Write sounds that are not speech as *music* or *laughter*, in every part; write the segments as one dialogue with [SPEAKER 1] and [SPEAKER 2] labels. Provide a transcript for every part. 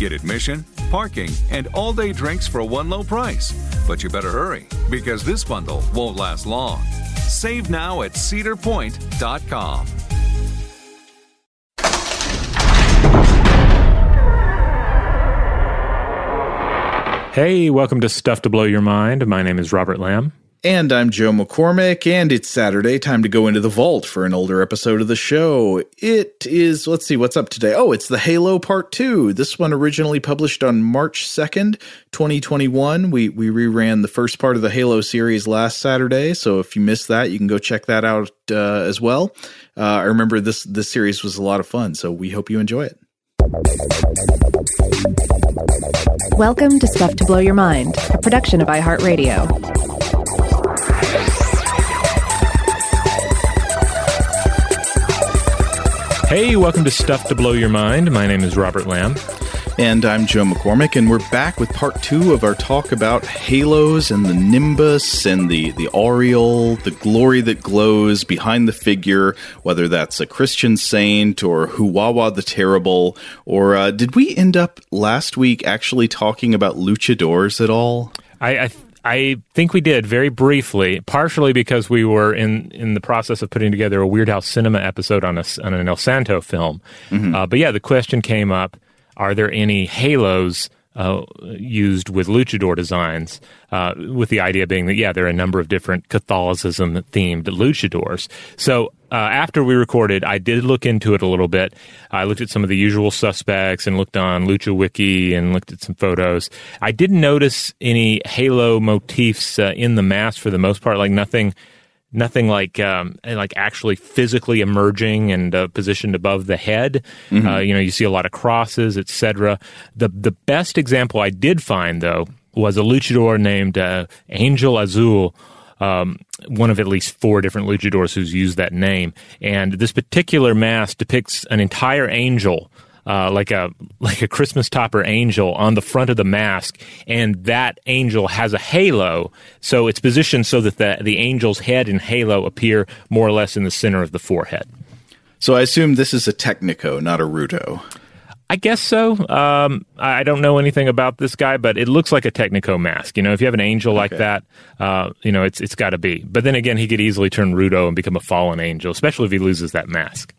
[SPEAKER 1] Get admission, parking, and all day drinks for one low price. But you better hurry because this bundle won't last long. Save now at cedarpoint.com.
[SPEAKER 2] Hey, welcome to Stuff to Blow Your Mind. My name is Robert Lamb.
[SPEAKER 3] And I'm Joe McCormick, and it's Saturday. Time to go into the vault for an older episode of the show. It is, let's see, what's up today? Oh, it's the Halo Part 2. This one originally published on March 2nd, 2021. We, we reran the first part of the Halo series last Saturday, so if you missed that, you can go check that out uh, as well. Uh, I remember this, this series was a lot of fun, so we hope you enjoy it.
[SPEAKER 4] Welcome to Stuff to Blow Your Mind, a production of iHeartRadio.
[SPEAKER 2] Hey, welcome to Stuff to Blow Your Mind. My name is Robert Lamb.
[SPEAKER 3] And I'm Joe McCormick, and we're back with part two of our talk about halos and the nimbus and the, the aureole, the glory that glows behind the figure, whether that's a Christian saint or Huwawa the Terrible. Or uh, did we end up last week actually talking about luchadors at all?
[SPEAKER 2] I, I I think we did very briefly, partially because we were in in the process of putting together a Weird House Cinema episode on a on an El Santo film. Mm-hmm. Uh, but yeah, the question came up: Are there any halos uh, used with luchador designs, uh, with the idea being that, yeah, there are a number of different Catholicism themed luchadors. So uh, after we recorded, I did look into it a little bit. I looked at some of the usual suspects and looked on Lucha Wiki and looked at some photos. I didn't notice any halo motifs uh, in the mask for the most part, like nothing nothing like um, like actually physically emerging and uh, positioned above the head. Mm-hmm. Uh, you know, you see a lot of crosses, etc. The the best example I did find though was a luchador named uh, Angel Azul. Um, one of at least four different luchadors who's used that name, and this particular mask depicts an entire angel uh, like a like a Christmas topper angel on the front of the mask, and that angel has a halo. So it's positioned so that the the angel's head and halo appear more or less in the center of the forehead.
[SPEAKER 3] So I assume this is a Técnico, not a Rudo.
[SPEAKER 2] I guess so. Um, I don't know anything about this guy, but it looks like a Técnico mask. You know, if you have an angel like that, uh, you know, it's it's got to be. But then again, he could easily turn Rudo and become a fallen angel, especially if he loses that mask.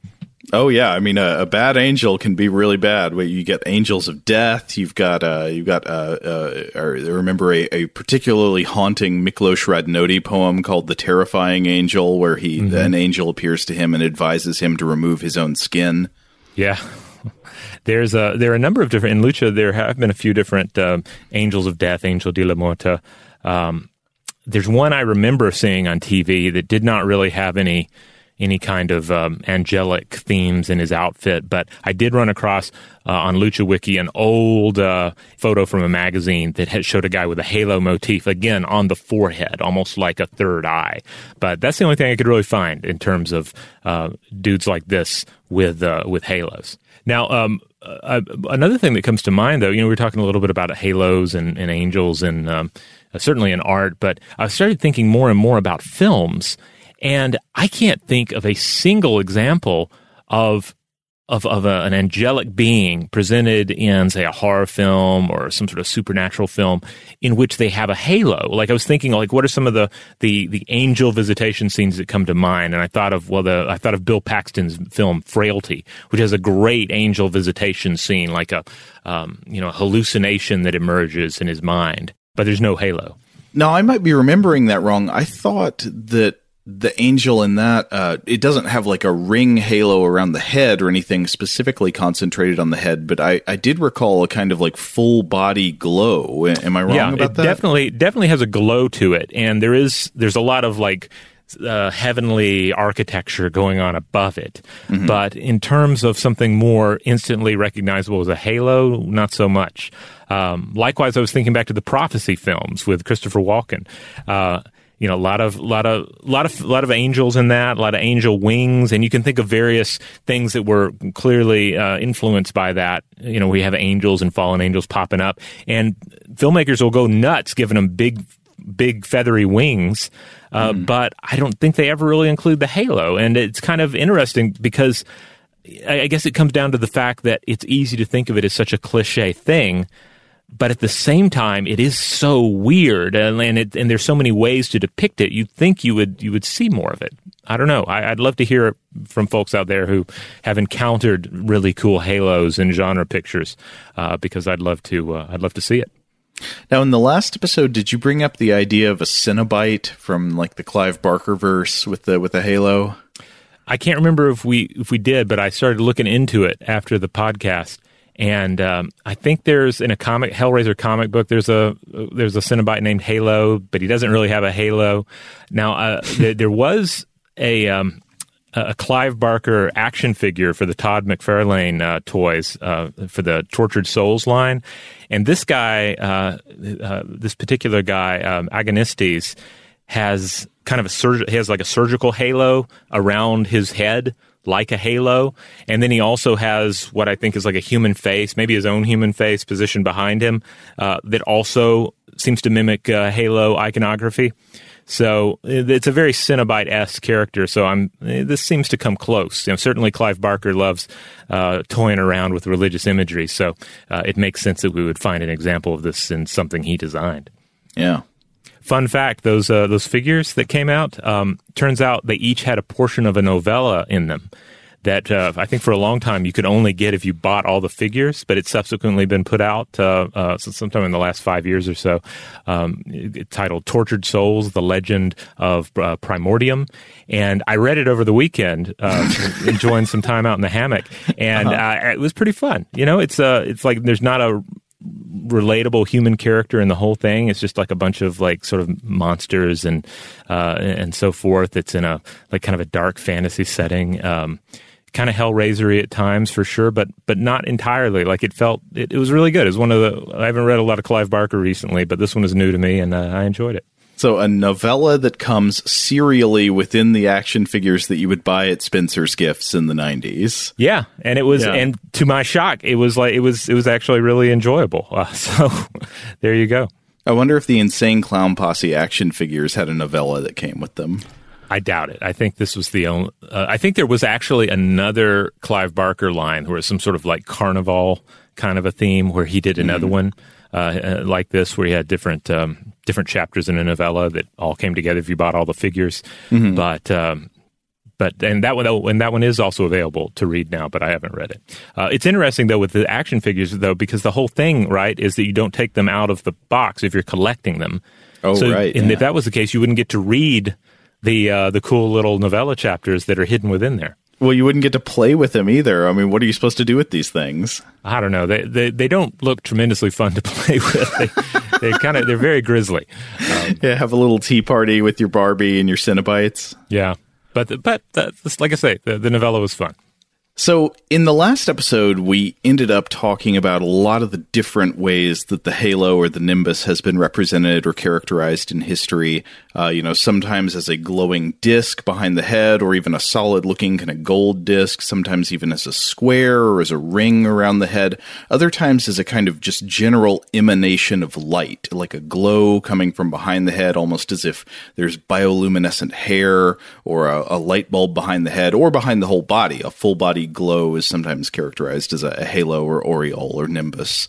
[SPEAKER 3] Oh yeah, I mean a, a, bad angel can be really bad. You get angels of death. You've got uh, you've got uh, uh, I remember a, a, particularly haunting Miklos Radnoti poem called "The Terrifying Angel," where he mm-hmm. an angel appears to him and advises him to remove his own skin.
[SPEAKER 2] Yeah. *laughs* there's a there are a number of different in Lucha. There have been a few different um, Angels of Death, Angel de la Muerte. Um, there's one I remember seeing on TV that did not really have any any kind of um, angelic themes in his outfit, but I did run across uh, on Lucha Wiki an old uh, photo from a magazine that showed a guy with a halo motif again on the forehead, almost like a third eye. But that's the only thing I could really find in terms of uh, dudes like this with uh, with halos. Now, um, uh, another thing that comes to mind, though, you know, we are talking a little bit about halos and, and angels and um, certainly in art, but I started thinking more and more about films and I can't think of a single example of of, of a, an angelic being presented in, say, a horror film or some sort of supernatural film in which they have a halo. Like I was thinking, like what are some of the the the angel visitation scenes that come to mind? And I thought of well, the I thought of Bill Paxton's film Frailty, which has a great angel visitation scene, like a um, you know hallucination that emerges in his mind, but there's no halo.
[SPEAKER 3] Now I might be remembering that wrong. I thought that the angel in that uh, it doesn't have like a ring halo around the head or anything specifically concentrated on the head but i i did recall a kind of like full body glow am i wrong
[SPEAKER 2] yeah,
[SPEAKER 3] about
[SPEAKER 2] it
[SPEAKER 3] that
[SPEAKER 2] definitely definitely has a glow to it and there is there's a lot of like uh, heavenly architecture going on above it. Mm-hmm. But in terms of something more instantly recognizable as a halo, not so much. Um, likewise, I was thinking back to the prophecy films with Christopher Walken. Uh, you know, a lot of, lot of, lot of, lot of angels in that, a lot of angel wings, and you can think of various things that were clearly uh, influenced by that. You know, we have angels and fallen angels popping up, and filmmakers will go nuts giving them big, big feathery wings. Uh, mm. But I don't think they ever really include the halo, and it's kind of interesting because I guess it comes down to the fact that it's easy to think of it as such a cliche thing but at the same time, it is so weird, and and, it, and there's so many ways to depict it. You'd think you would you would see more of it. I don't know. I, would love to hear from folks out there who have encountered really cool halos in genre pictures, uh, because I'd love to uh, I'd love to see it.
[SPEAKER 3] Now, in the last episode, did you bring up the idea of a Cenobite from like the Clive Barker verse with the with the halo?
[SPEAKER 2] I can't remember if we if we did, but I started looking into it after the podcast and um, I think there's in a comic Hellraiser comic book there's a there's a Cenobite named Halo, but he doesn't really have a halo. Now uh, th- there was a um, a Clive Barker action figure for the Todd McFarlane uh, toys uh, for the Tortured Souls line, and this guy, uh, uh, this particular guy, um, Agonistes, has kind of a surg- he has like a surgical halo around his head like a halo. And then he also has what I think is like a human face, maybe his own human face positioned behind him, uh, that also seems to mimic uh, halo iconography. So it's a very Cenobite esque character. So I'm this seems to come close. You know, certainly Clive Barker loves uh, toying around with religious imagery. So uh, it makes sense that we would find an example of this in something he designed.
[SPEAKER 3] Yeah.
[SPEAKER 2] Fun fact: those uh, those figures that came out, um, turns out they each had a portion of a novella in them. That uh, I think for a long time you could only get if you bought all the figures, but it's subsequently been put out uh, uh sometime in the last five years or so, um, titled "Tortured Souls: The Legend of uh, Primordium." And I read it over the weekend, uh, *laughs* enjoying some time out in the hammock, and uh-huh. it was pretty fun. You know, it's uh, it's like there's not a relatable human character in the whole thing. It's just like a bunch of like sort of monsters and uh, and so forth. It's in a like kind of a dark fantasy setting. Um, kind of hellraisery at times for sure, but but not entirely. Like it felt it, it was really good. It was one of the I haven't read a lot of Clive Barker recently, but this one is new to me and uh, I enjoyed it.
[SPEAKER 3] So a novella that comes serially within the action figures that you would buy at Spencer's Gifts in the 90s.
[SPEAKER 2] Yeah, and it was yeah. and to my shock, it was like it was it was actually really enjoyable. Uh, *laughs* so there you go.
[SPEAKER 3] I wonder if the Insane Clown Posse action figures had a novella that came with them.
[SPEAKER 2] I doubt it. I think this was the only. Uh, I think there was actually another Clive Barker line where it's some sort of like carnival kind of a theme where he did another mm. one uh, uh, like this where he had different um, different chapters in a novella that all came together if you bought all the figures. Mm-hmm. But um, but and that one and that one is also available to read now, but I haven't read it. Uh, it's interesting though with the action figures though because the whole thing right is that you don't take them out of the box if you're collecting them.
[SPEAKER 3] Oh
[SPEAKER 2] so,
[SPEAKER 3] right.
[SPEAKER 2] And
[SPEAKER 3] yeah.
[SPEAKER 2] if that was the case, you wouldn't get to read the uh, the cool little novella chapters that are hidden within there.
[SPEAKER 3] Well, you wouldn't get to play with them either. I mean, what are you supposed to do with these things?
[SPEAKER 2] I don't know. They they, they don't look tremendously fun to *laughs* play with. They, they kind of they're very grisly.
[SPEAKER 3] Um, yeah, have a little tea party with your Barbie and your Cenobites.
[SPEAKER 2] Yeah, but but that's, like I say, the, the novella was fun.
[SPEAKER 3] So, in the last episode, we ended up talking about a lot of the different ways that the halo or the nimbus has been represented or characterized in history. Uh, you know, sometimes as a glowing disc behind the head, or even a solid looking kind of gold disc, sometimes even as a square or as a ring around the head. Other times as a kind of just general emanation of light, like a glow coming from behind the head, almost as if there's bioluminescent hair or a, a light bulb behind the head or behind the whole body, a full body glow is sometimes characterized as a, halo or aureole or nimbus.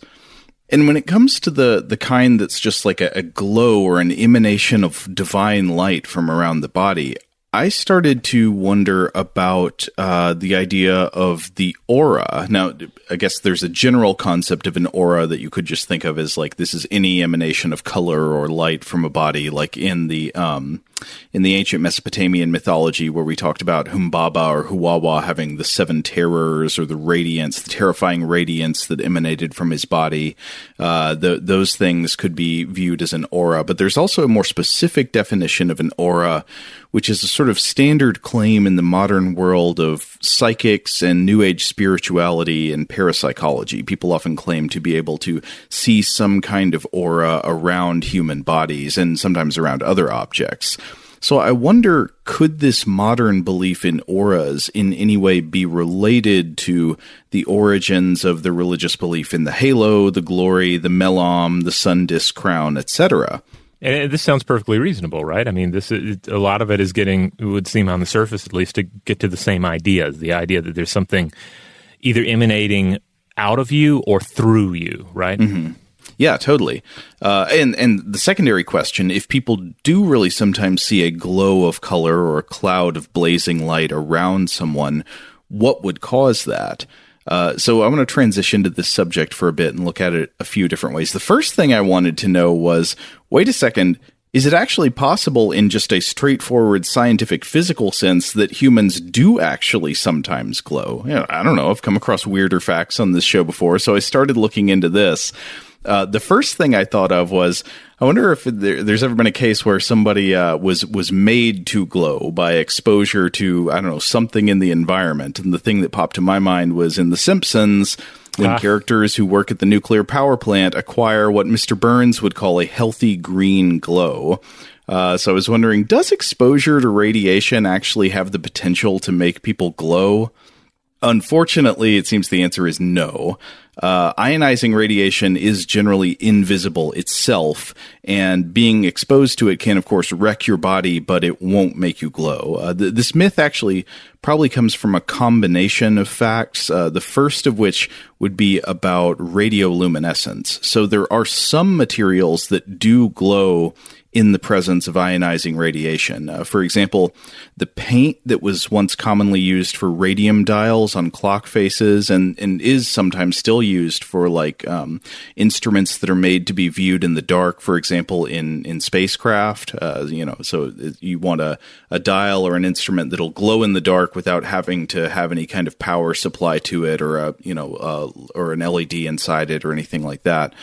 [SPEAKER 3] And when it comes to the the kind that's just like a, a, glow or an emanation of divine light from around the body, I started to wonder about uh, the idea of the aura. Now, I guess there's a general concept of an aura that you could just think of as like this is any emanation of color or light from a body, like in the um, in the ancient Mesopotamian mythology where we talked about Humbaba or Huwawa having the seven terrors or the radiance, the terrifying radiance that emanated from his body. Uh, the, those things could be viewed as an aura, but there's also a more specific definition of an aura, which is a sort of standard claim in the modern world of psychics and New Age spirituality and parapsychology. People often claim to be able to see some kind of aura around human bodies and sometimes around other objects. So I wonder could this modern belief in auras in any way be related to the origins of the religious belief in the halo, the glory, the melam, the sun disk crown, etc.?
[SPEAKER 2] And this sounds perfectly reasonable, right? I mean, this is, a lot of it is getting it would seem on the surface at least to get to the same ideas, the idea that there's something either emanating out of you or through you, right?
[SPEAKER 3] Mm-hmm. Yeah, totally. Uh, and and the secondary question: if people do really sometimes see a glow of color or a cloud of blazing light around someone, what would cause that? Uh, so I want to transition to this subject for a bit and look at it a few different ways. The first thing I wanted to know was: wait a second. Is it actually possible, in just a straightforward scientific physical sense, that humans do actually sometimes glow? You know, I don't know. I've come across weirder facts on this show before, so I started looking into this. Uh, the first thing I thought of was, I wonder if there, there's ever been a case where somebody uh, was was made to glow by exposure to I don't know something in the environment. And the thing that popped to my mind was in The Simpsons when ah. characters who work at the nuclear power plant acquire what Mr. Burns would call a healthy green glow. Uh, so I was wondering, does exposure to radiation actually have the potential to make people glow? Unfortunately, it seems the answer is no. Uh, ionizing radiation is generally invisible itself, and being exposed to it can, of course, wreck your body, but it won't make you glow. Uh, th- this myth actually probably comes from a combination of facts, uh, the first of which would be about radioluminescence. So there are some materials that do glow in the presence of ionizing radiation. Uh, for example, the paint that was once commonly used for radium dials on clock faces and, and is sometimes still used for like um, instruments that are made to be viewed in the dark, for example, in, in spacecraft. Uh, you know, so you want a, a dial or an instrument that'll glow in the dark without having to have any kind of power supply to it or a, you know, or an LED inside it or anything like that.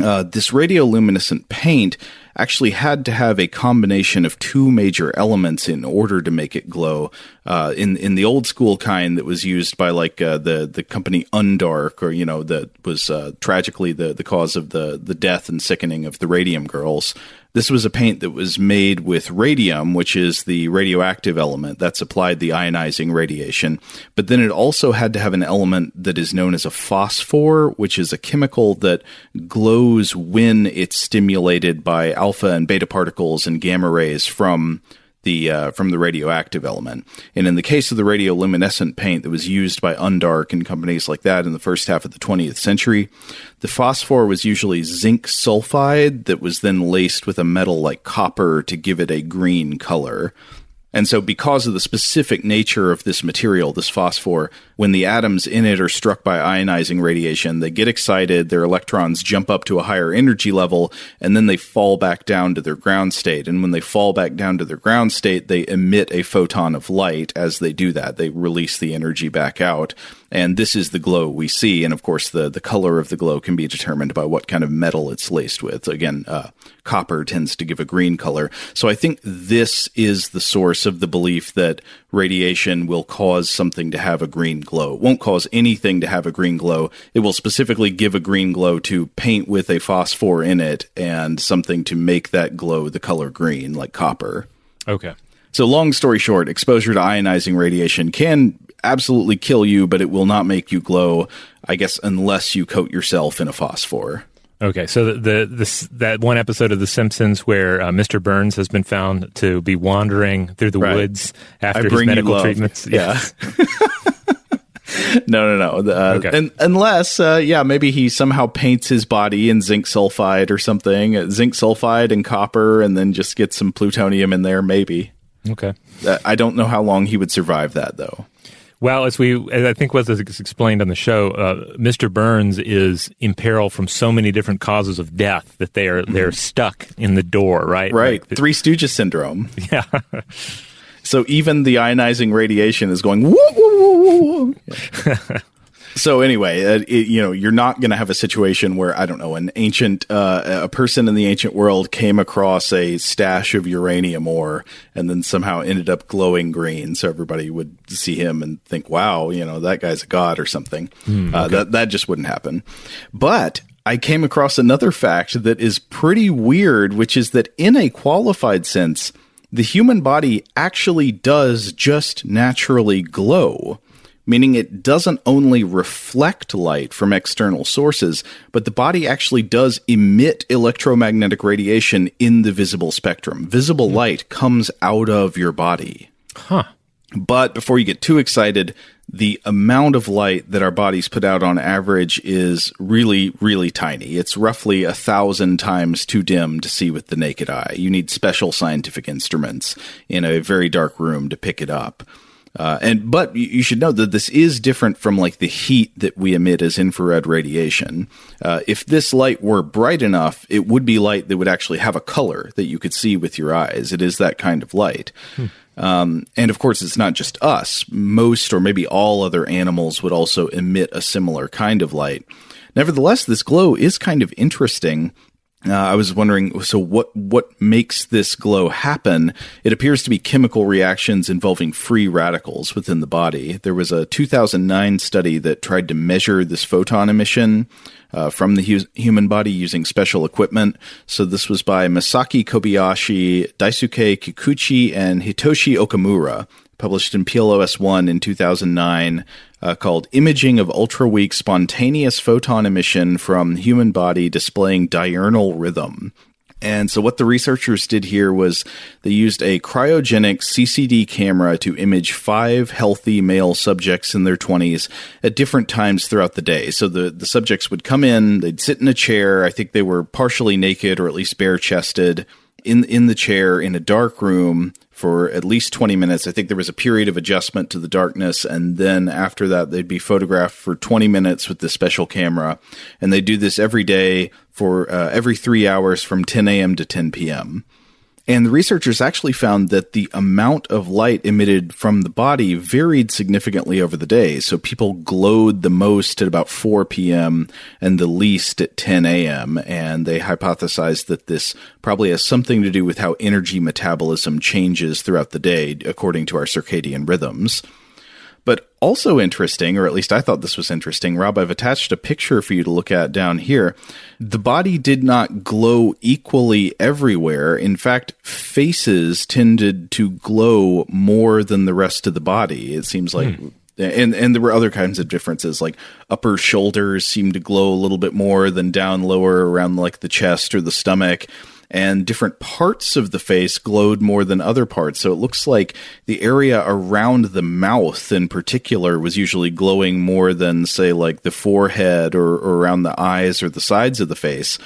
[SPEAKER 3] Uh, this radioluminescent paint actually had to have a combination of two major elements in order to make it glow. Uh, in in the old school kind that was used by like uh, the the company Undark, or you know that was uh, tragically the the cause of the the death and sickening of the Radium Girls. This was a paint that was made with radium, which is the radioactive element that supplied the ionizing radiation. But then it also had to have an element that is known as a phosphor, which is a chemical that glows when it's stimulated by alpha and beta particles and gamma rays from the uh, from the radioactive element. And in the case of the radioluminescent paint that was used by Undark and companies like that in the first half of the 20th century, the phosphor was usually zinc sulfide that was then laced with a metal like copper to give it a green color. And so, because of the specific nature of this material, this phosphor, when the atoms in it are struck by ionizing radiation, they get excited, their electrons jump up to a higher energy level, and then they fall back down to their ground state. And when they fall back down to their ground state, they emit a photon of light as they do that. They release the energy back out. And this is the glow we see. And of course, the, the color of the glow can be determined by what kind of metal it's laced with. Again, uh, copper tends to give a green color. So I think this is the source of the belief that radiation will cause something to have a green glow. It won't cause anything to have a green glow. It will specifically give a green glow to paint with a phosphor in it and something to make that glow the color green, like copper.
[SPEAKER 2] Okay.
[SPEAKER 3] So, long story short, exposure to ionizing radiation can absolutely kill you, but it will not make you glow, I guess, unless you coat yourself in a phosphor.
[SPEAKER 2] Okay, so the, the this that one episode of The Simpsons where uh, Mr. Burns has been found to be wandering through the
[SPEAKER 3] Right.
[SPEAKER 2] woods after his medical treatments.
[SPEAKER 3] Yeah. *laughs* *laughs* no, no, no. Uh,
[SPEAKER 2] Okay.
[SPEAKER 3] un- unless, uh, yeah, maybe he somehow paints his body in zinc sulfide or something, uh, zinc sulfide and copper, and then just gets some plutonium in there. Maybe.
[SPEAKER 2] Okay.
[SPEAKER 3] Uh, I don't know how long he would survive that, though.
[SPEAKER 2] Well, as we, as I think was explained on the show, uh, Mr. Burns is in peril from so many different causes of death that they are they're stuck in the door, right?
[SPEAKER 3] Right.
[SPEAKER 2] Like the-
[SPEAKER 3] Three Stooges syndrome. *laughs*
[SPEAKER 2] yeah.
[SPEAKER 3] So even the ionizing radiation is going woo woo. woo. So anyway, uh, it, you know, you're not going to have a situation where I don't know an ancient uh, a person in the ancient world came across a stash of uranium ore and then somehow ended up glowing green, so everybody would see him and think, "Wow, you know, that guy's a god or something." uh, that that just wouldn't happen. But I came across another fact that is pretty weird, which is that in a qualified sense, the human body actually does just naturally glow, meaning it doesn't only reflect light from external sources, but the body actually does emit electromagnetic radiation in the visible spectrum. Visible hmm. light comes out of your body. Huh. But before you get too excited, the amount of light that our bodies put out on average is really, really tiny. It's roughly a thousand times too dim to see with the naked eye. You need special scientific instruments in a very dark room to pick it up. Uh, and but you- should know that this is different from like the heat that we emit as infrared radiation. Uh, if this light were bright enough, it would be light that would actually have a color that you could see with your eyes. It is that kind of light. Um, and of course, it's not just us. Most or maybe all other animals would also emit a similar kind of light. Nevertheless, this glow is kind of interesting. Uh, I was wondering, so what what makes this glow happen? It appears to be chemical reactions involving free radicals within the body. There was a 2009 study that tried to measure this photon emission uh, from the hu- human body using special equipment. So this was by Masaki Kobayashi, Daisuke Kikuchi, and Hitoshi Okamura published in PLOS One in 2009, uh, called "Imaging of Ultra Weak Spontaneous Photon Emission from Human Body Displaying Diurnal Rhythm." And so, what the researchers did here was they used a cryogenic CCD camera to image five healthy male subjects in their 20s at different times throughout the day. So, the, the subjects would come in, they'd sit in a chair. I think they were partially naked or at least bare chested in, in the chair in a dark room for at least 20 minutes. I think there was a period of adjustment to the darkness. And then after that, they'd be photographed for 20 minutes with the special camera. And they do this every day for uh, every three hours from 10 a.m. to 10 p.m. And the researchers actually found that the amount of light emitted from the body varied significantly over the day. So people glowed the most at about 4 p.m. and the least at 10 a.m. And they hypothesized that this probably has something to do with how energy metabolism changes throughout the day according to our circadian rhythms. But also interesting, or at least I thought this was interesting, Rob, I've attached a picture for you to look at down here. The body did not glow equally everywhere. In fact, faces tended to glow more than the rest of the body. It seems like. Hmm. And and there were other kinds of differences, like upper shoulders seemed to glow a little bit more than down lower around like the chest or the stomach and different parts of the face glowed more than other parts. So it looks like the area around the mouth in particular was usually glowing more than, say, like the forehead or, or around the eyes or the sides of the face.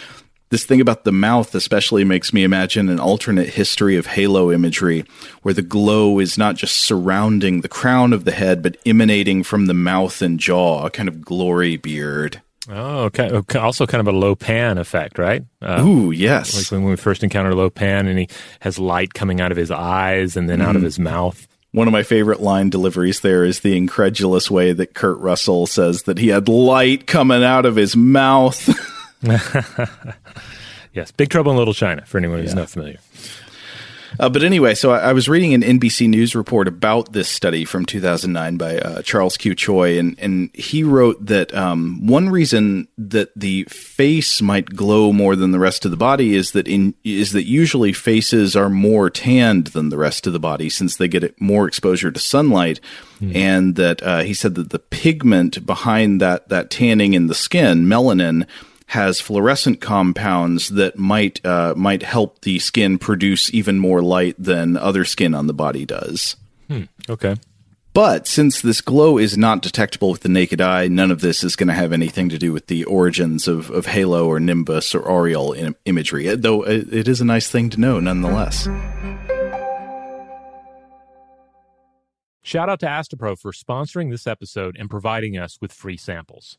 [SPEAKER 5] This thing about the mouth especially makes me imagine an alternate history of halo imagery where the glow is not just surrounding the crown of the head, but emanating from the mouth and jaw, a kind of glory beard.
[SPEAKER 2] Oh, okay. Also, kind of a Lo Pan effect, right?
[SPEAKER 5] Uh, Ooh, yes.
[SPEAKER 2] Like when we first encounter Lo Pan, and he has light coming out of his eyes and then mm. out of mm. his mouth.
[SPEAKER 5] One of my favorite line deliveries there is the incredulous way that Kurt Russell says that he had light coming out of his mouth. *laughs* *laughs*
[SPEAKER 2] yes, Big Trouble in Little China for anyone who's yeah. not familiar.
[SPEAKER 5] Uh, but anyway, so I, I, was reading an NBC News report about this study from 2009 by uh, Charles Q. Choi, and, and he wrote that um, one reason that the face might glow more than the rest of the body is that in is that usually faces are more tanned than the rest of the body since they get more exposure to sunlight, mm. and that uh, he said that the pigment behind that that tanning in the skin, melanin has fluorescent compounds that might uh, might help the skin produce even more light than other skin on the body does.
[SPEAKER 2] Hmm. Okay.
[SPEAKER 5] But since this glow is not detectable with the naked eye, none of this is going to have anything to do with the origins of, of halo or nimbus or aureole Im- imagery, though it is a nice thing to know nonetheless.
[SPEAKER 2] Shout out to Astepro for sponsoring this episode and providing us with free samples.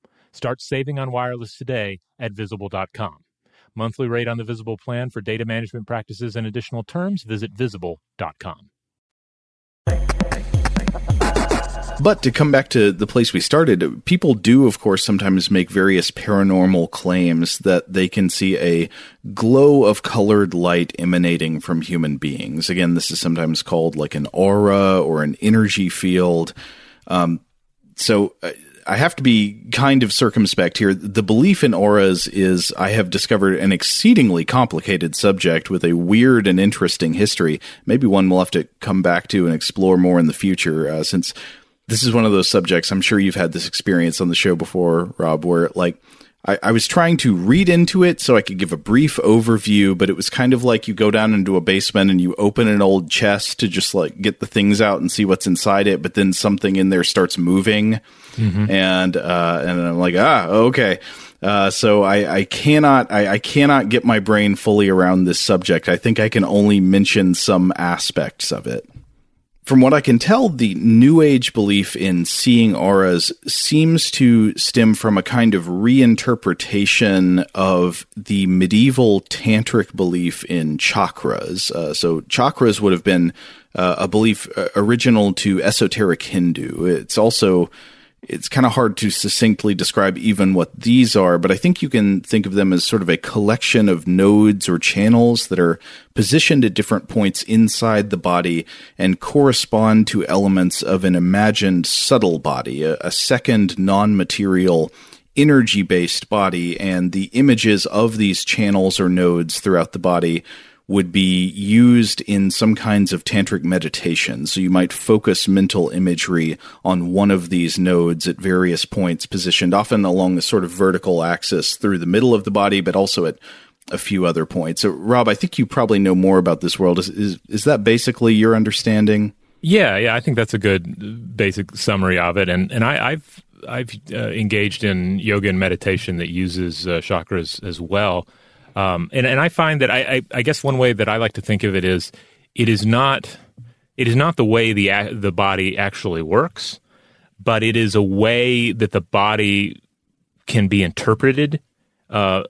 [SPEAKER 2] Start saving on wireless today at visible.com. Monthly rate on the Visible plan for data management practices and additional terms, visit visible.com.
[SPEAKER 3] But to come back to the place we started, people do, of course, sometimes make various paranormal claims that they can see a glow of colored light emanating from human beings. Again, this is sometimes called like an aura or an energy field. Um, so uh, I have to be kind of circumspect here. The belief in auras is, I have discovered, an exceedingly complicated subject with a weird and interesting history. Maybe one we'll have to come back to and explore more in the future, uh, since this is one of those subjects. I'm sure you've had this experience on the show before, Rob, where like I, I, was trying to read into it so I could give a brief overview, but it was kind of like you go down into a basement and you open an old chest to just like get the things out and see what's inside it, but then something in there starts moving, mm-hmm. and uh, and I'm like, ah, okay. Uh, so I, I cannot I, I cannot get my brain fully around this subject. I think I can only mention some aspects of it from what I can tell, the New Age belief in seeing auras seems to stem from a kind of reinterpretation of the medieval tantric belief in chakras. Uh, so, chakras would have been uh, a belief uh, original to esoteric Hindu. It's also it's kind of hard to succinctly describe even what these are, but I think you can think of them as sort of a collection of nodes or channels that are positioned at different points inside the body and correspond to elements of an imagined subtle body, a, a second non material energy based body, and the images of these channels or nodes throughout the body would be used in some kinds of tantric meditation. So you might focus mental imagery on one of these nodes at various points, positioned often along the sort of vertical axis through the middle of the body, but also at a few other points. So, Rob, I think you probably know more about this world. Is is, is that basically your understanding?
[SPEAKER 2] Yeah, yeah, I think that's a good basic summary of it. And and I, have I've uh, engaged in yoga and meditation that uses uh, chakras as well. Um, and, and I find that I, I, I, guess one way that I like to think of it is it is not it is not the way the the body actually works, but it is a way that the body can be interpreted uh,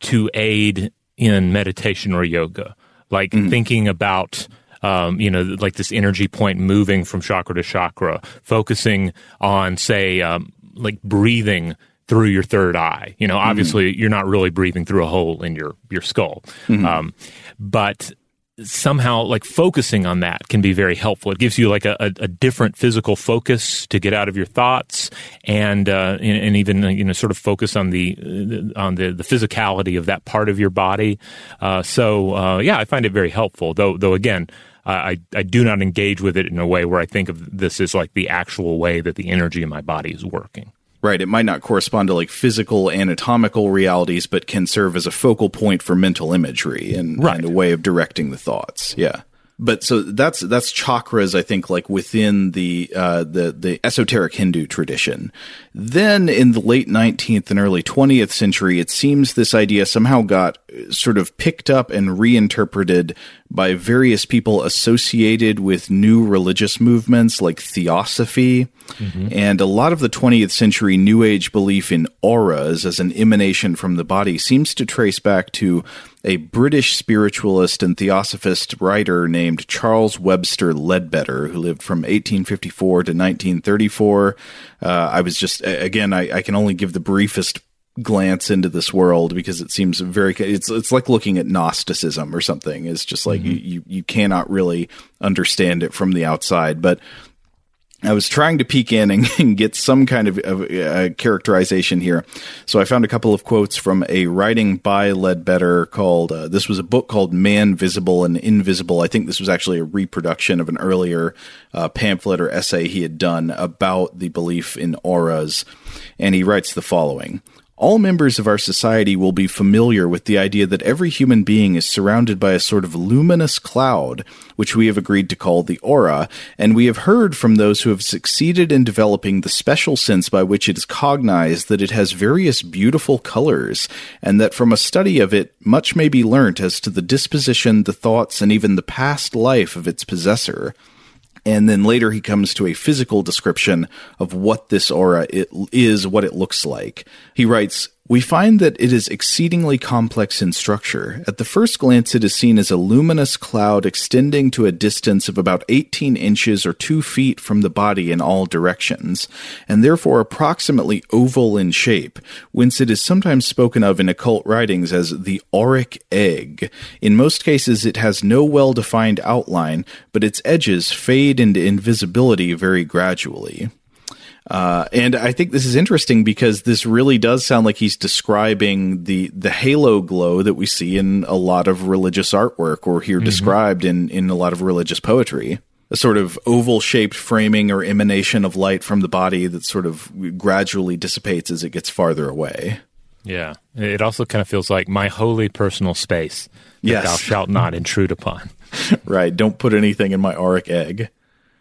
[SPEAKER 2] to aid in meditation or yoga, like mm-hmm. thinking about. Um, you know, like this energy point moving from chakra to chakra, focusing on, say, um, like breathing through your third eye. You know, mm-hmm. obviously mm-hmm. you're not really breathing through a hole in your your skull, mm-hmm. um, but somehow like focusing on that can be very helpful. It gives you like a, a, a different physical focus to get out of your thoughts and uh, and, and, even you know sort of focus on the on the, the physicality of that part of your body. Uh, so uh, yeah, I find it very helpful. Though though again. I, I do not engage with it in a way where I think of this as like the actual way that the energy in my body is working.
[SPEAKER 3] Right. It might not correspond to like physical anatomical realities, but can serve as a focal point for mental imagery and, right. and a way of directing the thoughts. Yeah but so that's that's chakras i think like within the uh, the the esoteric hindu tradition then in the late 19th and early 20th century it seems this idea somehow got sort of picked up and reinterpreted by various people associated with new religious movements like theosophy mm-hmm. and a lot of the 20th century new age belief in auras as an emanation from the body seems to trace back to a British spiritualist and theosophist writer named Charles Webster Leadbeater, who lived from 1854 to 1934. Uh, I was just, again, I, I can only give the briefest glance into this world because it seems very it's it's like looking at gnosticism or something it's just like mm-hmm. you, you you cannot really understand it from the outside but I was trying to peek in and, *laughs* and get some kind of, of uh, characterization here. So I found a couple of quotes from a writing by Leadbeater called, uh, this was a book called Man Visible and Invisible. I think this was actually a reproduction of an earlier uh, pamphlet or essay he had done about the belief in auras. And he writes the following all members of our society will be familiar with the idea that every human being is surrounded by a sort of luminous cloud, which we have agreed to call the aura, and we have heard from those who have succeeded in developing the special sense by which it is cognized that it has various beautiful colors, and that from a study of it, much may be learnt as to the disposition, the thoughts, and even the past life of its possessor. And then later he comes to a physical description of what this aura is, what it looks like. He writes, we find that it is exceedingly complex in structure. At the first glance, it is seen as a luminous cloud extending to a distance of about 18 inches or 2 feet from the body in all directions, and therefore approximately oval in shape, whence it is sometimes spoken of in occult writings as the auric egg. In most cases, it has no well defined outline, but its edges fade into invisibility very gradually. Uh, and I think this is interesting because this really does sound like he's describing the the halo glow that we see in a lot of religious artwork or hear mm-hmm. described in in a lot of religious poetry. A sort of oval shaped framing or emanation of light from the body that sort of gradually dissipates as it gets farther away.
[SPEAKER 2] Yeah. It also kind of feels like my holy personal space that yes. thou shalt not intrude upon. *laughs*
[SPEAKER 3] right. Don't put anything in my auric egg.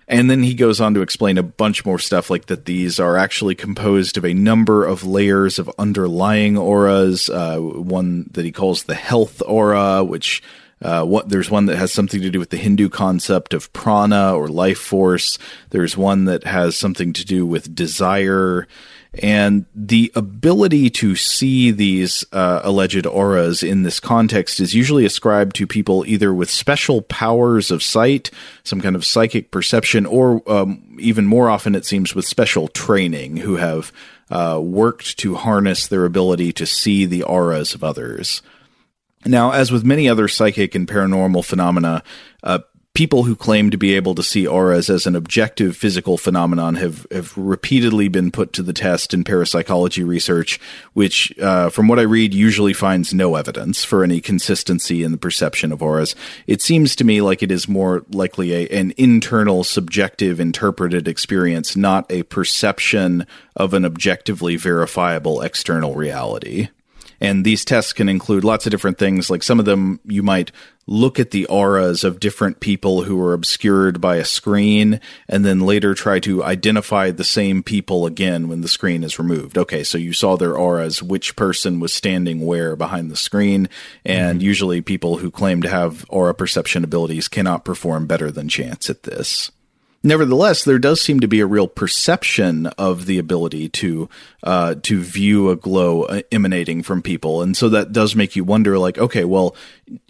[SPEAKER 3] And then he goes on to explain a bunch more stuff like that these are actually composed of a number of layers of underlying auras. Uh, one that he calls the health aura, which uh, what there's one that has something to do with the Hindu concept of prana or life force. There's one that has something to do with desire. And the ability to see these uh, alleged auras in this context is usually ascribed to people either with special powers of sight, some kind of psychic perception, or um, even more often, it seems, with special training who have uh, worked to harness their ability to see the auras of others. Now, as with many other psychic and paranormal phenomena, uh, people who claim to be able to see auras as an objective physical phenomenon have, have repeatedly been put to the test in parapsychology research, which, uh, from what I read, usually finds no evidence for any consistency in the perception of auras. It seems to me like it is more likely a, an internal, subjective, interpreted experience, not a perception of an objectively verifiable external reality. And these tests can include lots of different things. Like some of them, you might look at the auras of different people who are obscured by a screen and then later try to identify the same people again when the screen is removed. Okay, so you saw their auras, which person was standing where behind the screen. And mm-hmm. usually people who claim to have aura perception abilities cannot perform better than chance at this. Nevertheless, there does seem to be a real perception of the ability to uh, to view a glow uh, emanating from people, and so that does make you wonder, like, okay, well,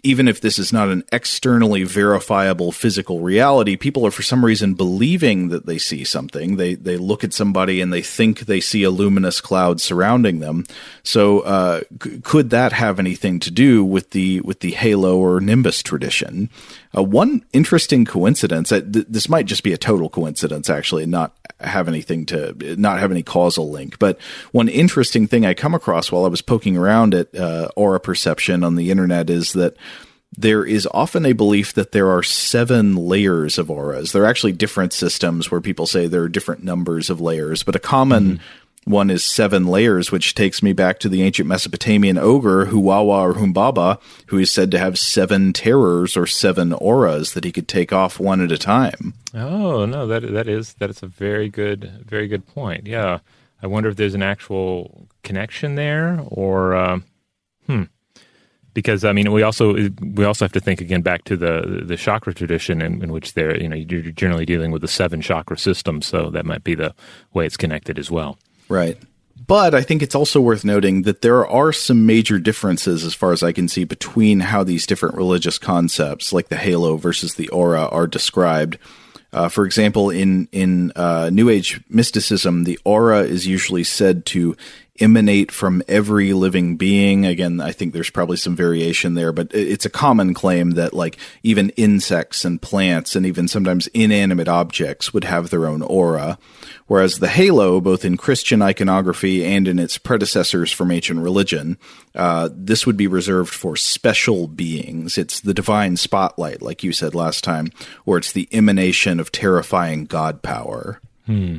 [SPEAKER 3] even if this is not an externally verifiable physical reality, people are for some reason believing that they see something. They they look at somebody and they think they see a luminous cloud surrounding them. So, uh, c- could that have anything to do with the with the halo or nimbus tradition? Uh, one interesting coincidence. Uh, th- this might just be a total coincidence, actually, not have anything to not have any causal link. But one interesting thing I come across while I was poking around at uh, aura perception on the internet is that there is often a belief that there are seven layers of auras. There are actually different systems where people say there are different numbers of layers, but a common mm-hmm one is seven layers, which takes me back to the ancient Mesopotamian ogre, Huwawa or Humbaba, who is said to have seven terrors or seven auras that he could take off one at a time.
[SPEAKER 2] Oh no, that that is that is a very good very good point. Yeah, I wonder if there's an actual connection there, or uh, hmm, because I mean we also we also have to think again back to the the chakra tradition in, in which they're you know you're generally dealing with the seven chakra system, so that might be the way it's connected as well.
[SPEAKER 3] Right. But I think it's also worth noting that there are some major differences, as far as I can see, between how these different religious concepts, like the halo versus the aura, are described. Uh, for example, in in uh, New Age mysticism, the aura is usually said to emanate from every living being. Again, I think there's probably some variation there, but it's a common claim that like even insects and plants and even sometimes inanimate objects would have their own aura. Whereas the halo, both in Christian iconography and in its predecessors from ancient religion, uh, this would be reserved for special beings. It's the divine spotlight, like you said last time, or it's the emanation of terrifying god power.
[SPEAKER 2] Hmm.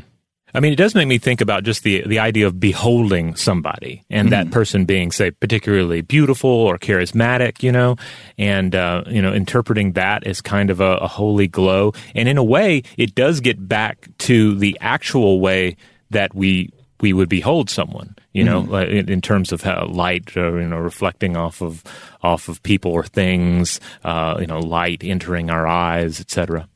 [SPEAKER 2] I mean, it does make me think about just the the idea of beholding somebody and mm-hmm. that person being, say, particularly beautiful or charismatic, you know, and uh, you know, interpreting that as kind of a, a holy glow. And in a way, it does get back to the actual way that we we would behold someone, you know, mm-hmm. in, in, terms of how light, uh, you know, reflecting off of off of people or things, uh, you know, light entering our eyes, etc.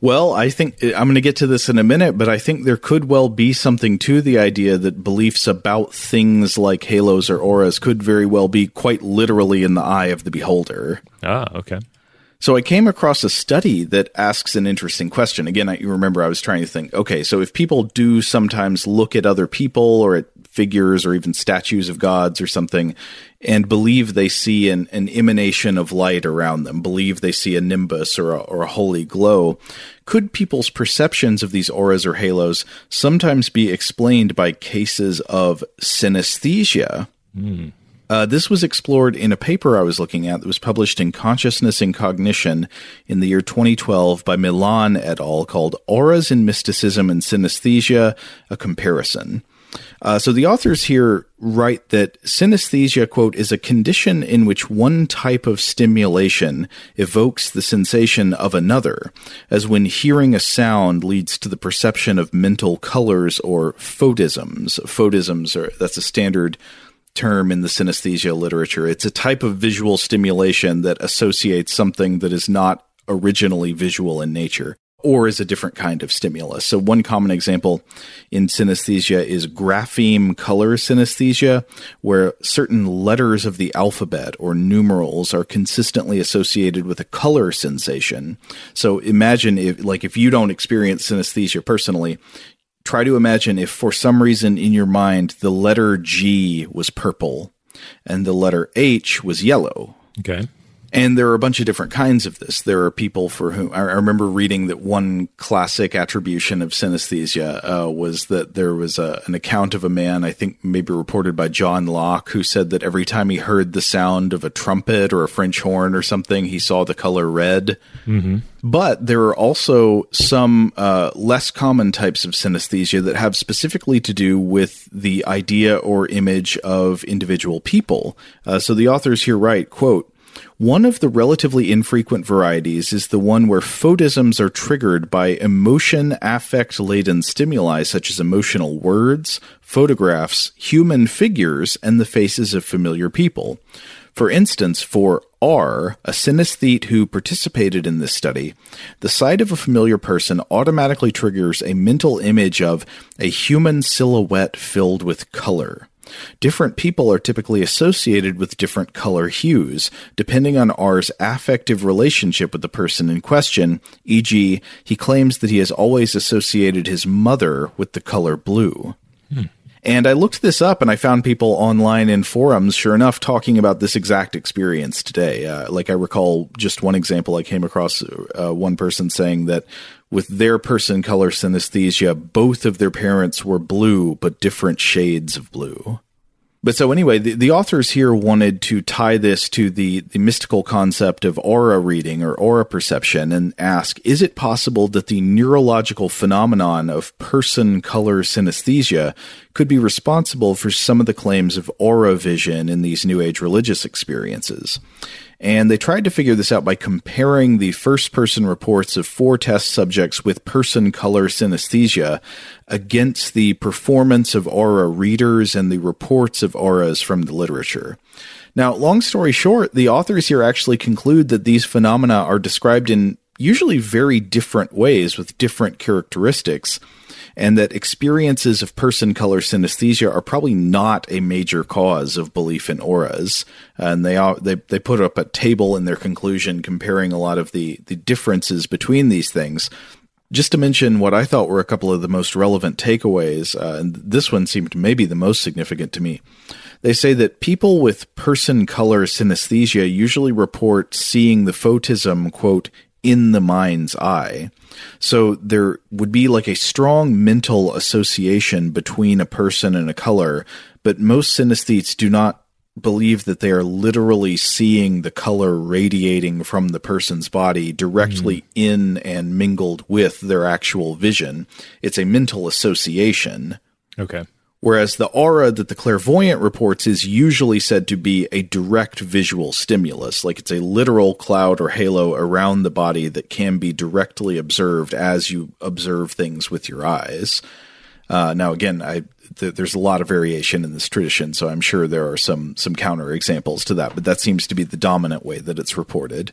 [SPEAKER 3] Well, I think I'm going to get to this in a minute, but I think there could well be something to the idea that beliefs about things like halos or auras could very well be quite literally in the eye of the beholder.
[SPEAKER 2] Ah, okay.
[SPEAKER 3] So I came across a study that asks an interesting question. Again, I, you remember I was trying to think, okay, so if people do sometimes look at other people or at figures or even statues of gods or something and believe they see an, an emanation of light around them, believe they see a nimbus or a, or a holy glow. Could people's perceptions of these auras or halos sometimes be explained by cases of synesthesia? Mm. Uh, this was explored in a paper I was looking at that was published in Consciousness and Cognition in the year 2012 by Milan et al. called Auras in Mysticism and Synesthesia A Comparison. Uh, so the authors here write that synesthesia, quote, is a condition in which one type of stimulation evokes the sensation of another, as when hearing a sound leads to the perception of mental colors or photisms. Photisms are, that's a standard term in the synesthesia literature. It's a type of visual stimulation that associates something that is not originally visual in nature or is a different kind of stimulus. So one common example in synesthesia is grapheme color synesthesia, where certain letters of the alphabet or numerals are consistently associated with a color sensation. So imagine if, like, if you don't experience synesthesia personally, try to imagine if for some reason in your mind the letter G was purple and the letter H was yellow.
[SPEAKER 2] Okay.
[SPEAKER 3] And there are a bunch of different kinds of this. There are people for whom I remember reading that one classic attribution of synesthesia uh, was that there was a, an account of a man, I think maybe reported by John Locke, who said that every time he heard the sound of a trumpet or a French horn or something, he saw the color red. Mm-hmm. But there are also some uh, less common types of synesthesia that have specifically to do with the idea or image of individual people. Uh, so the authors here write, quote, one of the relatively infrequent varieties is the one where photisms are triggered by emotion affect laden stimuli such as emotional words, photographs, human figures, and the faces of familiar people. For instance, for R, a synesthete who participated in this study, the sight of a familiar person automatically triggers a mental image of a human silhouette filled with color. Different people are typically associated with different color hues, depending on R's affective relationship with the person in question, e.g., he claims that he has always associated his mother with the color blue. And I looked this up and I found people online in forums, sure enough, talking about this exact experience today. Uh, like I recall just one example I came across uh, one person saying that with their person color synesthesia, both of their parents were blue, but different shades of blue. But so anyway, the, the authors here wanted to tie this to the, the mystical concept of aura reading or aura perception and ask, is it possible that the neurological phenomenon of person color synesthesia could be responsible for some of the claims of aura vision in these New Age religious experiences? And they tried to figure this out by comparing the first person reports of four test subjects with person color synesthesia against the performance of aura readers and the reports of auras from the literature. Now, long story short, the authors here actually conclude that these phenomena are described in usually very different ways with different characteristics and that experiences of person color synesthesia are probably not a major cause of belief in auras. And they are, they they put up a table in their conclusion comparing a lot of the the differences between these things. Just to mention what I thought were a couple of the most relevant takeaways, uh, and this one seemed maybe the most significant to me. They say that people with person color synesthesia usually report seeing the photism, quote, in the mind's eye. So there would be like a strong mental association between a person and a color, but most synesthetes do not believe that they are literally seeing the color radiating from the person's body directly mm. in and mingled with their actual vision. It's a mental association.
[SPEAKER 2] Okay.
[SPEAKER 3] Whereas the aura that the clairvoyant reports is usually said to be a direct visual stimulus, like it's a literal cloud or halo around the body that can be directly observed as you observe things with your eyes. Uh, now, again, I, th- there's a lot of variation in this tradition, so I'm sure there are some some counter examples to that, but that seems to be the dominant way that it's reported.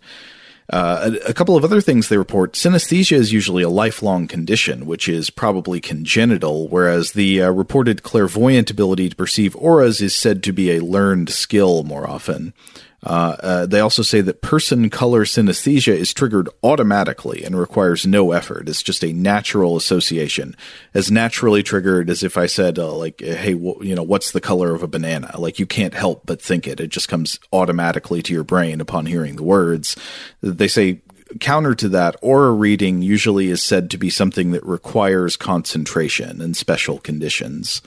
[SPEAKER 3] Uh, a, a, couple of other things they report synesthesia is usually a lifelong condition, which is probably congenital, whereas the uh, reported clairvoyant ability to perceive auras is said to be a learned skill more often. Uh, uh, they also say that person color synesthesia is triggered automatically and requires no effort. It's just a natural association, as naturally triggered as if I said, uh, like, "Hey, you know, what's the color of a banana?" Like, you can't help but think it. It just comes automatically to your brain upon hearing the words. They say counter to that, aura reading usually is said to be something that requires concentration and special conditions.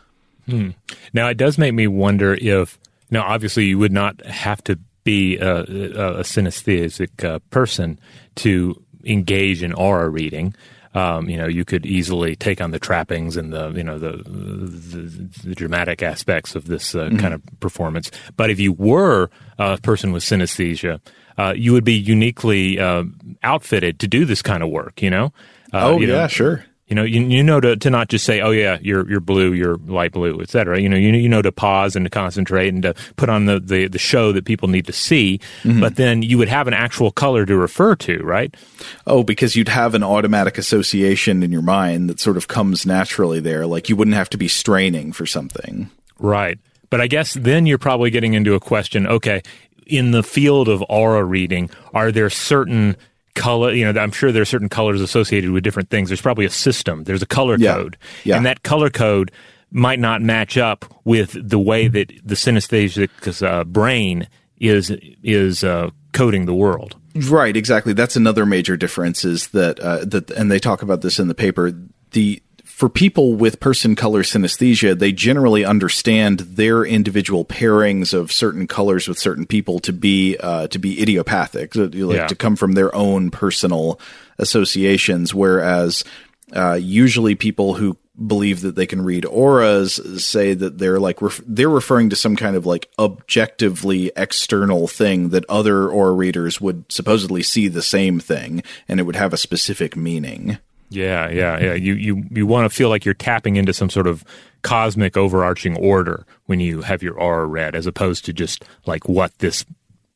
[SPEAKER 2] Hmm. Now, it does make me wonder if now, obviously, you would not have to be a, a, synesthetic uh, person to engage in aura reading. Um, you know, you could easily take on the trappings and the you know the the, the dramatic aspects of this uh, mm-hmm. kind of performance. But if you were a person with synesthesia, uh, you would be uniquely uh, outfitted to do this kind of work. You know.
[SPEAKER 3] Uh,
[SPEAKER 2] oh
[SPEAKER 3] you yeah, sure.
[SPEAKER 2] You know, you, you know to, to not just say, oh yeah, you're you're blue, you're light blue, etc. You know, you you know to pause and to concentrate and to put on the the, the show that people need to see. Mm-hmm. But then you would have an actual color to refer to, right?
[SPEAKER 3] Oh, because you'd have an automatic association in your mind that sort of comes naturally there. Like you wouldn't have to be straining for something.
[SPEAKER 2] Right. But I guess then you're probably getting into a question. Okay, in the field of aura reading, are there certain color you know i'm sure there are certain colors associated with different things. There's probably a system. There's a color yeah. code. Yeah. and that color code might not match up with the way that the synesthetic uh, brain is is uh, coding the world.
[SPEAKER 3] Right exactly. That's another major difference is that uh, that and they talk about this in the paper. The for people with person color synesthesia, they generally understand their individual pairings of certain colors with certain people to be uh, to be idiopathic, like yeah. to come from their own personal associations. Whereas uh, usually people who believe that they can read auras say that they're like ref- they're referring to some kind of like objectively external thing that other aura readers would supposedly see the same thing and it would have a specific meaning.
[SPEAKER 2] Yeah, yeah, yeah. You you you want to feel like you're tapping into some sort of cosmic overarching order when you have your aura read, as opposed to just like what this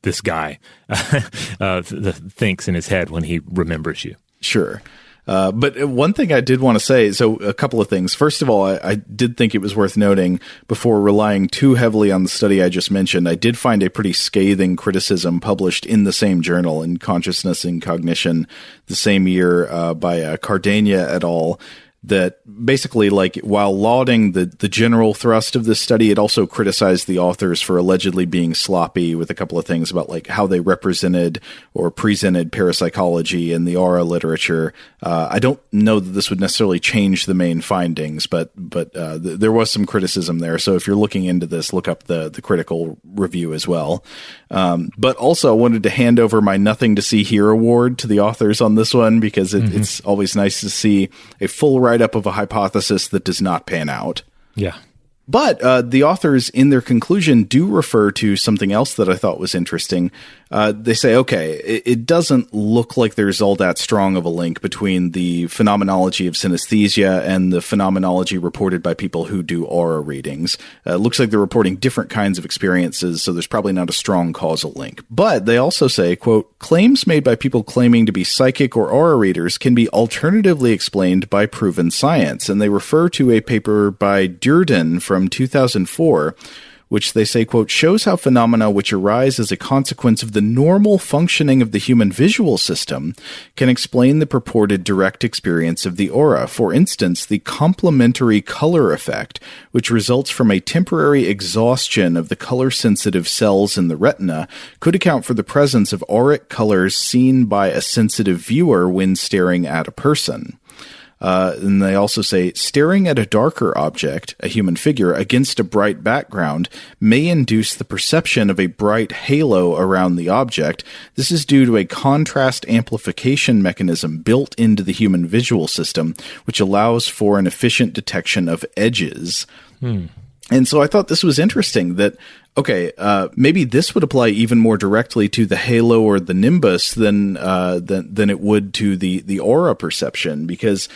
[SPEAKER 2] this guy *laughs* uh, thinks in his head when he remembers you.
[SPEAKER 3] Sure. Uh, but one thing I did want to say, so a couple of things. First of all, I, I, did think it was worth noting before relying too heavily on the study I just mentioned. I did find a pretty scathing criticism published in the same journal in Consciousness and Cognition the same year uh, by uh, Cardeña et al that basically like while lauding the the general thrust of this study it also criticized the authors for allegedly being sloppy with a couple of things about like how they represented or presented parapsychology in the aura literature. Uh, i don't know that this would necessarily change the main findings but but uh, th- there was some criticism there. So if you're looking into this look up the the critical review as well. Um, but also I wanted to hand over my nothing to see here award to the authors on this one because it, mm-hmm. it's always nice to see a full write up of a hypothesis that does not pan out.
[SPEAKER 2] Yeah.
[SPEAKER 3] But uh, the authors, in their conclusion, do refer to something else that I thought was interesting. Uh, they say, okay, it, it, doesn't look like there's all that strong of a link between the phenomenology of synesthesia and the phenomenology reported by people who do aura readings. Uh, it looks like they're reporting different kinds of experiences, so there's probably not a strong causal link. But they also say, quote, claims made by people claiming to be psychic or aura readers can be alternatively explained by proven science. And they refer to a paper by Dearden from 2004 which they say, quote, shows how phenomena which arise as a consequence of the normal functioning of the human visual system can explain the purported direct experience of the aura. For instance, the complementary color effect, which results from a temporary exhaustion of the color sensitive cells in the retina, could account for the presence of auric colors seen by a sensitive viewer when staring at a person. Uh, and they also say staring at a darker object, a human figure, against a bright background may induce the perception of a bright halo around the object. This is due to a contrast amplification mechanism built into the human visual system, which allows for an efficient detection of edges.
[SPEAKER 2] Hmm.
[SPEAKER 3] And so I thought this was interesting that okay, uh, maybe this would apply even more directly to the halo or the nimbus than uh, than than it would to the the aura perception because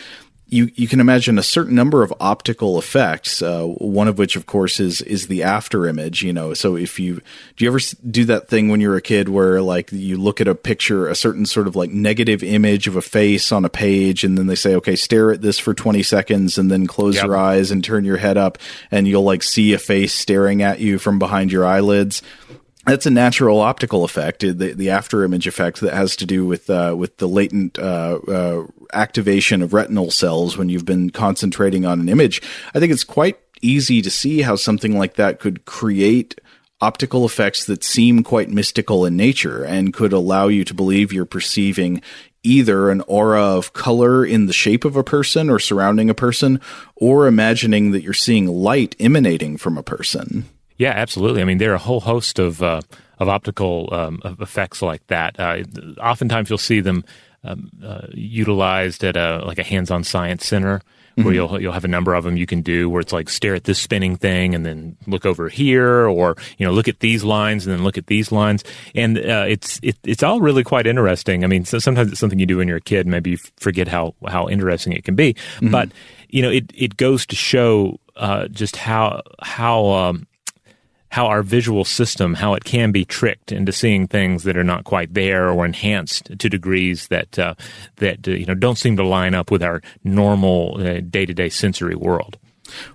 [SPEAKER 3] you you can imagine a certain number of optical effects. Uh, one of which, of course, is is the after image. You know, so if you do you ever do that thing when you're a kid where like you look at a picture, a certain sort of like negative image of a face on a page, and then they say, okay, stare at this for 20 seconds, and then close
[SPEAKER 2] Yep.
[SPEAKER 3] your eyes and turn your head up, and you'll like see a face staring at you from behind your eyelids that's a natural optical effect, the the after image effect that has to do with uh, with the latent uh, uh, activation of retinal cells when you've been concentrating on an image. I think it's quite easy to see how something like that could create optical effects that seem quite mystical in nature and could allow you to believe you're perceiving either an aura of color in the shape of a person or surrounding a person or imagining that you're seeing light emanating from a person.
[SPEAKER 2] Yeah, absolutely. I mean, there are a whole host of uh, of optical um, of effects like that. Uh, oftentimes, you'll see them um, uh, utilized at a like a hands-on science center where you'll you'll have a number of them you can do where it's like stare at this spinning thing and then look over here or you know look at these lines and then look at these lines and uh, it's it, it's all really quite interesting. I mean, so sometimes it's something you do when you're a kid, maybe you forget how how interesting it can be, but you know it it goes to show uh, just how how um, how our visual system how it can be tricked into seeing things that are not quite there or enhanced to degrees that uh, that uh, you know don't seem to line up with our normal uh, day-to-day sensory world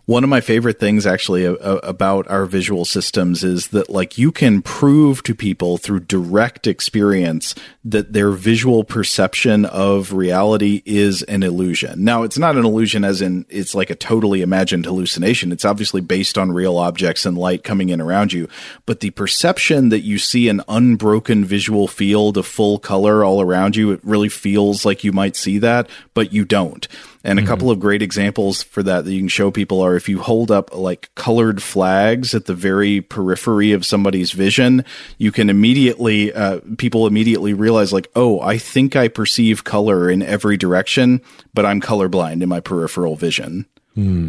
[SPEAKER 3] One of my favorite things actually about our visual systems is that like you can prove to people through direct experience that their visual perception of reality is an illusion. Now, it's not an illusion as in it's like a totally imagined hallucination. It's obviously based on real objects and light coming in around you, but the perception that you see an unbroken visual field of full color all around you, it really feels like you might see that, but you don't. And a couple of great examples for that that you can show people are if you hold up like colored flags at the very periphery of somebody's vision, you can immediately, uh, people immediately realize like, oh, I think I perceive color in every direction, but I'm colorblind in my peripheral vision.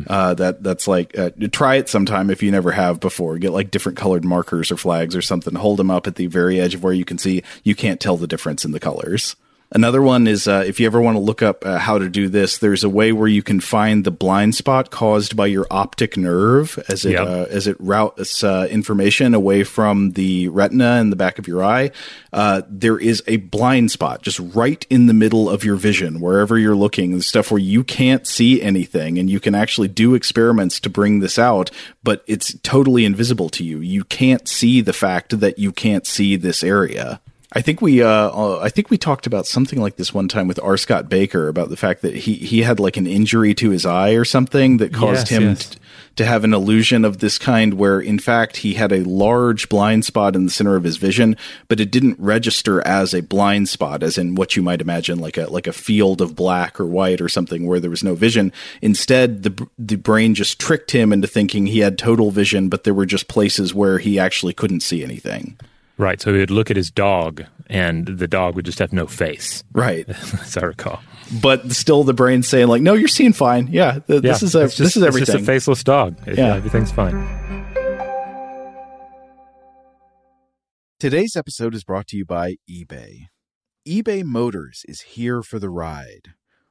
[SPEAKER 3] Uh, that that's like uh, try it sometime if you never have before. Get like different colored markers or flags or something. Hold them up at the very edge of where you can see. You can't tell the difference in the colors. Another one is uh, if you ever want to look up uh, how to do this, there's a way where you can find the blind spot caused by your optic nerve as it
[SPEAKER 2] Yep.
[SPEAKER 3] uh, as it routes uh, information away from the retina in the back of your eye. Uh, there is a blind spot just right in the middle of your vision, wherever you're looking, the stuff where you can't see anything, and you can actually do experiments to bring this out, but it's totally invisible to you. You can't see the fact that you can't see this area. I think we, uh, uh, I think we talked about something like this one time with R. Scott Bakker about the fact that he he had like an injury to his eye or something that caused
[SPEAKER 2] Yes,
[SPEAKER 3] him
[SPEAKER 2] yes.
[SPEAKER 3] t- to have an illusion of this kind, where in fact he had a large blind spot in the center of his vision, but it didn't register as a blind spot, as in what you might imagine like a like a field of black or white or something where there was no vision. Instead, the the brain just tricked him into thinking he had total vision, but there were just places where he actually couldn't see anything.
[SPEAKER 2] Right so he would look at his dog and the dog would just have no face
[SPEAKER 3] Right. *laughs*
[SPEAKER 2] as i recall
[SPEAKER 3] but still the brain's saying like, no, you're seeing fine. Yeah, th- this is a,
[SPEAKER 2] just-
[SPEAKER 3] this is everything.
[SPEAKER 2] it's just a faceless dog It-
[SPEAKER 3] Yeah.
[SPEAKER 2] everything's fine
[SPEAKER 6] Today's episode is brought to you by eBay. eBay Motors is here for the ride.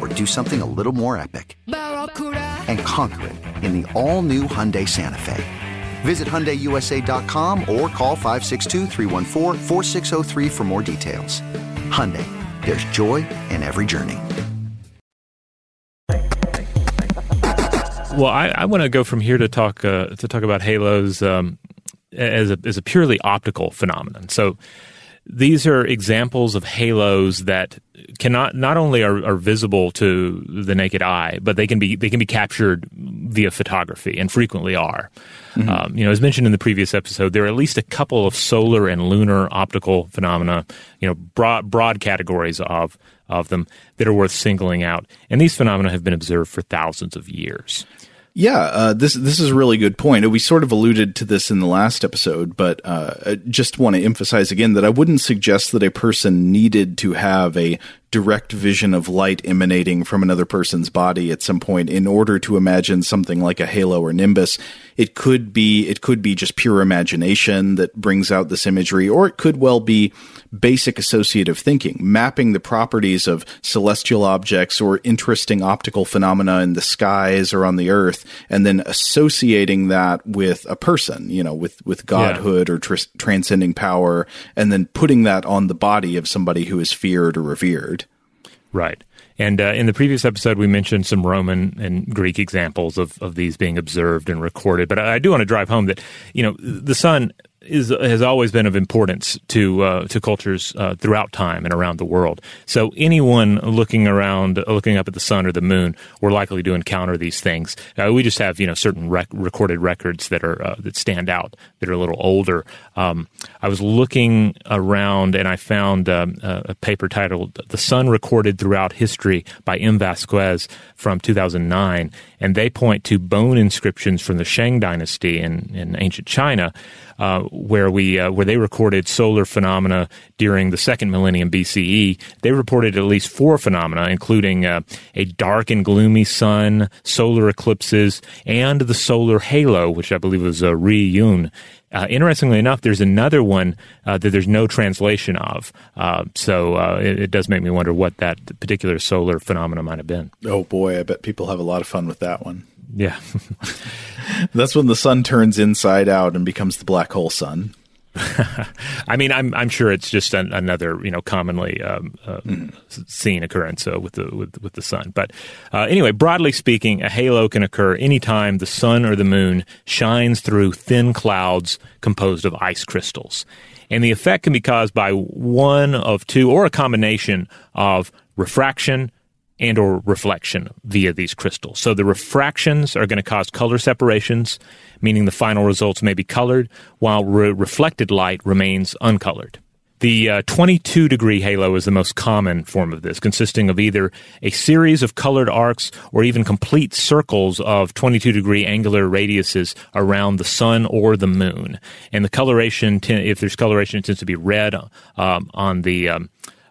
[SPEAKER 7] or do something a little more epic? And conquer it in the all new Hyundai Santa Fe. Visit HyundaiUSA.com or call 562 for more details. Hyundai, there's joy in every journey.
[SPEAKER 2] Well, I, I want to go from here to talk uh, to talk about halos um, as a as a purely optical phenomenon. So these are examples of halos that cannot not only are, are, visible to the naked eye, but they can be they can be captured via photography and frequently are. Mm-hmm. Um, you know, as mentioned in the previous episode, there are at least a couple of solar and lunar optical phenomena. You know, broad broad categories of of them that are worth singling out, and these phenomena have been observed for thousands of years.
[SPEAKER 8] Yeah, uh, this this is a really good point. We sort of alluded to this in the last episode, but uh, I just want to emphasize again that I wouldn't suggest that a person needed to have a
[SPEAKER 3] direct vision of light emanating from another person's body at some point in order to imagine something like a halo or nimbus. It could be it could be just pure imagination that brings out this imagery, or it could well be basic associative thinking, mapping the properties of celestial objects or interesting optical phenomena in the skies or on the earth, and then associating that with a person, you know, with with godhood yeah. or tr- transcending power, and then putting that on the body of somebody who is feared or revered.
[SPEAKER 2] Right. And uh, in the previous episode, we mentioned some Roman and Greek examples of, of these being observed and recorded. But I do want to drive home that, you know, the sun is has always been of importance to uh, to cultures uh, throughout time and around the world. So anyone looking around, looking up at the sun or the moon, we're likely to encounter these things. Uh, we just have you know certain rec- recorded records that are uh, that stand out that are a little older. Um, I was looking around and I found um, a paper titled "The Sun Recorded Throughout History" by M. Vasquez from 2009, and they point to bone inscriptions from the Shang Dynasty in in ancient China. Uh, where we uh, where they recorded solar phenomena during the second millennium BCE. They reported at least four phenomena, including uh, a dark and gloomy sun, solar eclipses, and the solar halo, which I believe was uh, Ri Yun. Uh, interestingly enough, there's another one uh, that there's no translation of. Uh, so uh, it, it, does make me wonder what that particular solar phenomena might have been.
[SPEAKER 3] Oh boy, I bet people have a lot of fun with that one.
[SPEAKER 2] Yeah. *laughs*
[SPEAKER 3] That's when the sun turns inside out and becomes the black hole sun. *laughs*
[SPEAKER 2] I mean, I'm I'm sure it's just an, another you know commonly um, uh, mm. seen occurrence uh, with the with with the sun. But uh, anyway, broadly speaking, a halo can occur anytime the sun or the moon shines through thin clouds composed of ice crystals, and the effect can be caused by one of two or a combination of refraction, and or reflection via these crystals. So the refractions are going to cause color separations, meaning the final results may be colored, while re- reflected light remains uncolored. The uh, 22 degree halo is the most common form of this, consisting of either a series of colored arcs or even complete circles of 22 degree angular radiuses around the sun or the moon. And the coloration, if there's coloration, it tends to be red um, on the um,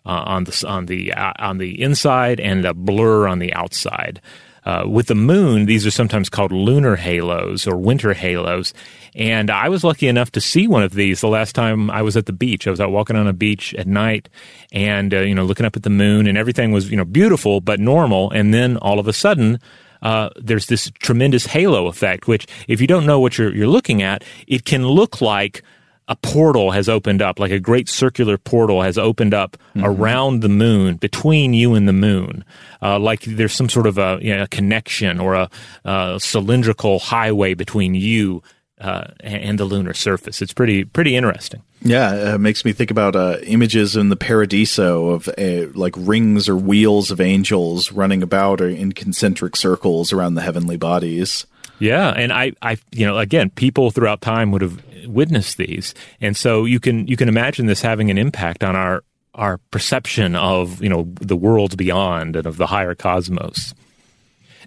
[SPEAKER 2] on the on the uh, on the inside and a blur on the outside. Uh, with the moon, these are sometimes called lunar halos or winter halos. And I was lucky enough to see one of these the last time I was at the beach. I was out walking on a beach at night and, uh, you know, looking up at the moon and everything was, you know, beautiful but normal. And then all of a sudden, uh, there's this tremendous halo effect, which if you don't know what you're, you're looking at, it can look like a portal has opened up, like a great circular portal has opened up mm-hmm. around the moon, between you and the moon. Uh, like there's some sort of a, you know, a connection or a, a, cylindrical highway between you uh, and the lunar surface. It's pretty pretty interesting.
[SPEAKER 3] Yeah, it makes me think about uh, images in the Paradiso of uh, like rings or wheels of angels running about or in concentric circles around the heavenly bodies.
[SPEAKER 2] Yeah, and I, I, you know, again, people throughout time would have witnessed these, and so you can you can imagine this having an impact on our our perception of you know the worlds beyond and of the higher cosmos.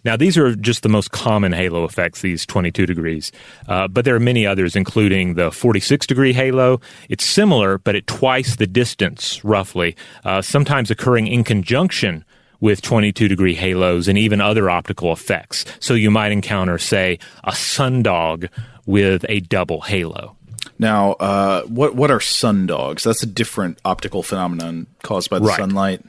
[SPEAKER 2] Now, these are just the most common halo effects, these 22 degrees, uh, but there are many others, including the 46 degree halo. It's similar, but at twice the distance, roughly, uh, sometimes occurring in conjunction with 22 degree halos and even other optical effects. So you might encounter, say, a sundog with a double halo.
[SPEAKER 3] Now, uh, what what are sundogs? That's a different optical phenomenon caused by the right. sunlight.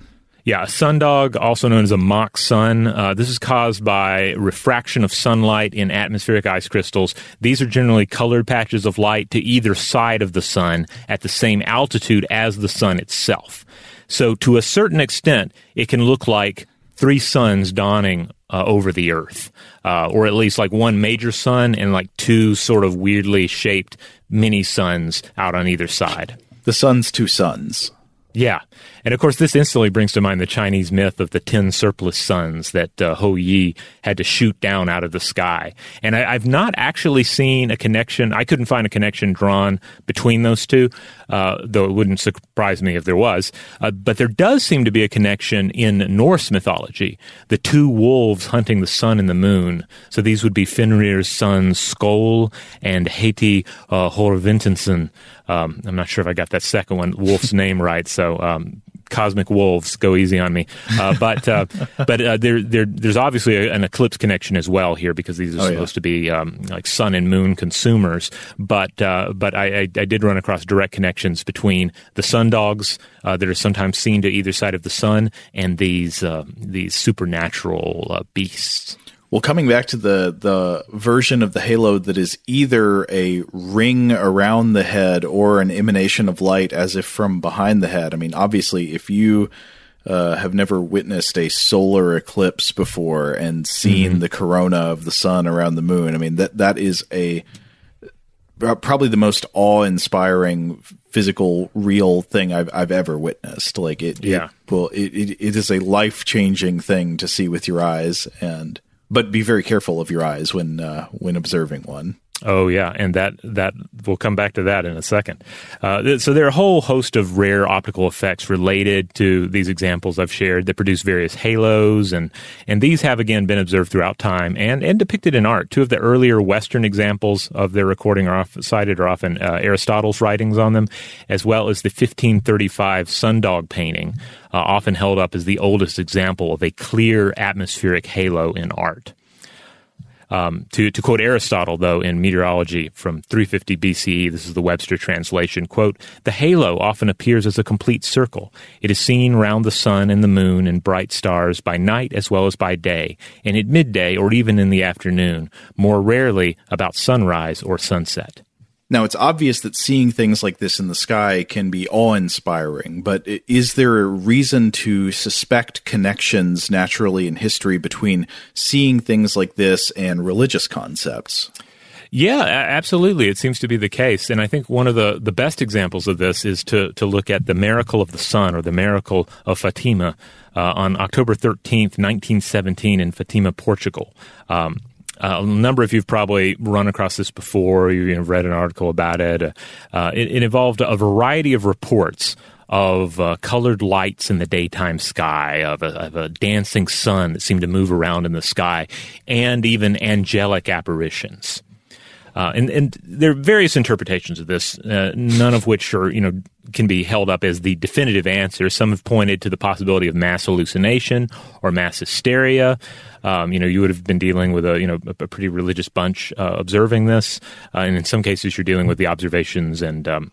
[SPEAKER 2] Yeah, a sundog, also known as a mock sun. Uh, this is caused by refraction of sunlight in atmospheric ice crystals. These are generally colored patches of light to either side of the sun at the same altitude as the sun itself. So, to a certain extent, it can look like three suns dawning uh, over the earth, uh, or at least like one major sun and like two sort of weirdly shaped mini suns out on either side.
[SPEAKER 3] The sun's two suns.
[SPEAKER 2] Yeah. And of course, this instantly brings to mind the Chinese myth of the ten surplus suns that uh, Hou Yi had to shoot down out of the sky. And I, have not actually seen a connection. I couldn't find a connection drawn between those two, uh, though it wouldn't surprise me if there was. Uh, but there does seem to be a connection in Norse mythology. The two wolves hunting the sun and the moon. So these would be Fenrir's sons Skoll and Hati uh, Horvintensen. Um, I'm not sure if I got that second one, Wolf's *laughs* name right. So um, cosmic wolves. Go easy on me. Uh, *laughs* but uh, but uh, there, there there's obviously a, an eclipse connection as well here because these are
[SPEAKER 3] Oh, yeah.
[SPEAKER 2] supposed to be um, like sun and moon consumers. But uh, but I, I, I did run across direct connections between the sun dogs uh, that are sometimes seen to either side of the sun and these uh, these supernatural uh, beasts.
[SPEAKER 3] Well, coming back to the the version of the halo that is either a ring around the head or an emanation of light as if from behind the head. I mean, obviously, if you uh, have never witnessed a solar eclipse before and seen the corona of the sun around the moon, I mean that that is a uh, probably the most awe-inspiring physical real thing I've I've ever witnessed. Like it,
[SPEAKER 2] Yeah.
[SPEAKER 3] it well, it, it, it is a life-changing thing to see with your eyes, and but be very careful of your eyes when uh, when observing one.
[SPEAKER 2] Oh yeah, and that that we'll come back to that in a second. Uh, so there are a whole host of rare optical effects related to these examples I've shared that produce various halos, and and these have again been observed throughout time and and depicted in art. Two of the earlier Western examples of their recording are off, cited are often uh, Aristotle's writings on them, as well as the 1535 sundog painting, uh, often held up as the oldest example of a clear atmospheric halo in art. Um, to, to quote Aristotle, though, in Meteorology from 350 BCE, this is the Webster translation, quote, the halo often appears as a complete circle. It is seen round the sun and the moon and bright stars by night as well as by day, and at midday or even in the afternoon, more rarely about sunrise or sunset.
[SPEAKER 3] Now, it's obvious that seeing things like this in the sky can be awe inspiring, but is there a reason to suspect connections naturally in history between seeing things like this and religious concepts?
[SPEAKER 2] Yeah, absolutely. It seems to be the case, and I think one of the, the best examples of this is to to look at the miracle of the sun or the miracle of Fatima uh, on October thirteenth, nineteen seventeen, in Fatima, Portugal. Um, uh, a number of you've probably run across this before. You've read an article about it. Uh, it, it involved a variety of reports of uh, colored lights in the daytime sky, of a, of a dancing sun that seemed to move around in the sky, and even angelic apparitions. Uh, and, and there are various interpretations of this, uh, none of which are, you know, can be held up as the definitive answer. Some have pointed to the possibility of mass hallucination or mass hysteria. Um, you know, you would have been dealing with a, you know, a, pretty religious bunch uh, observing this, uh, and in some cases, you're dealing with the observations and um,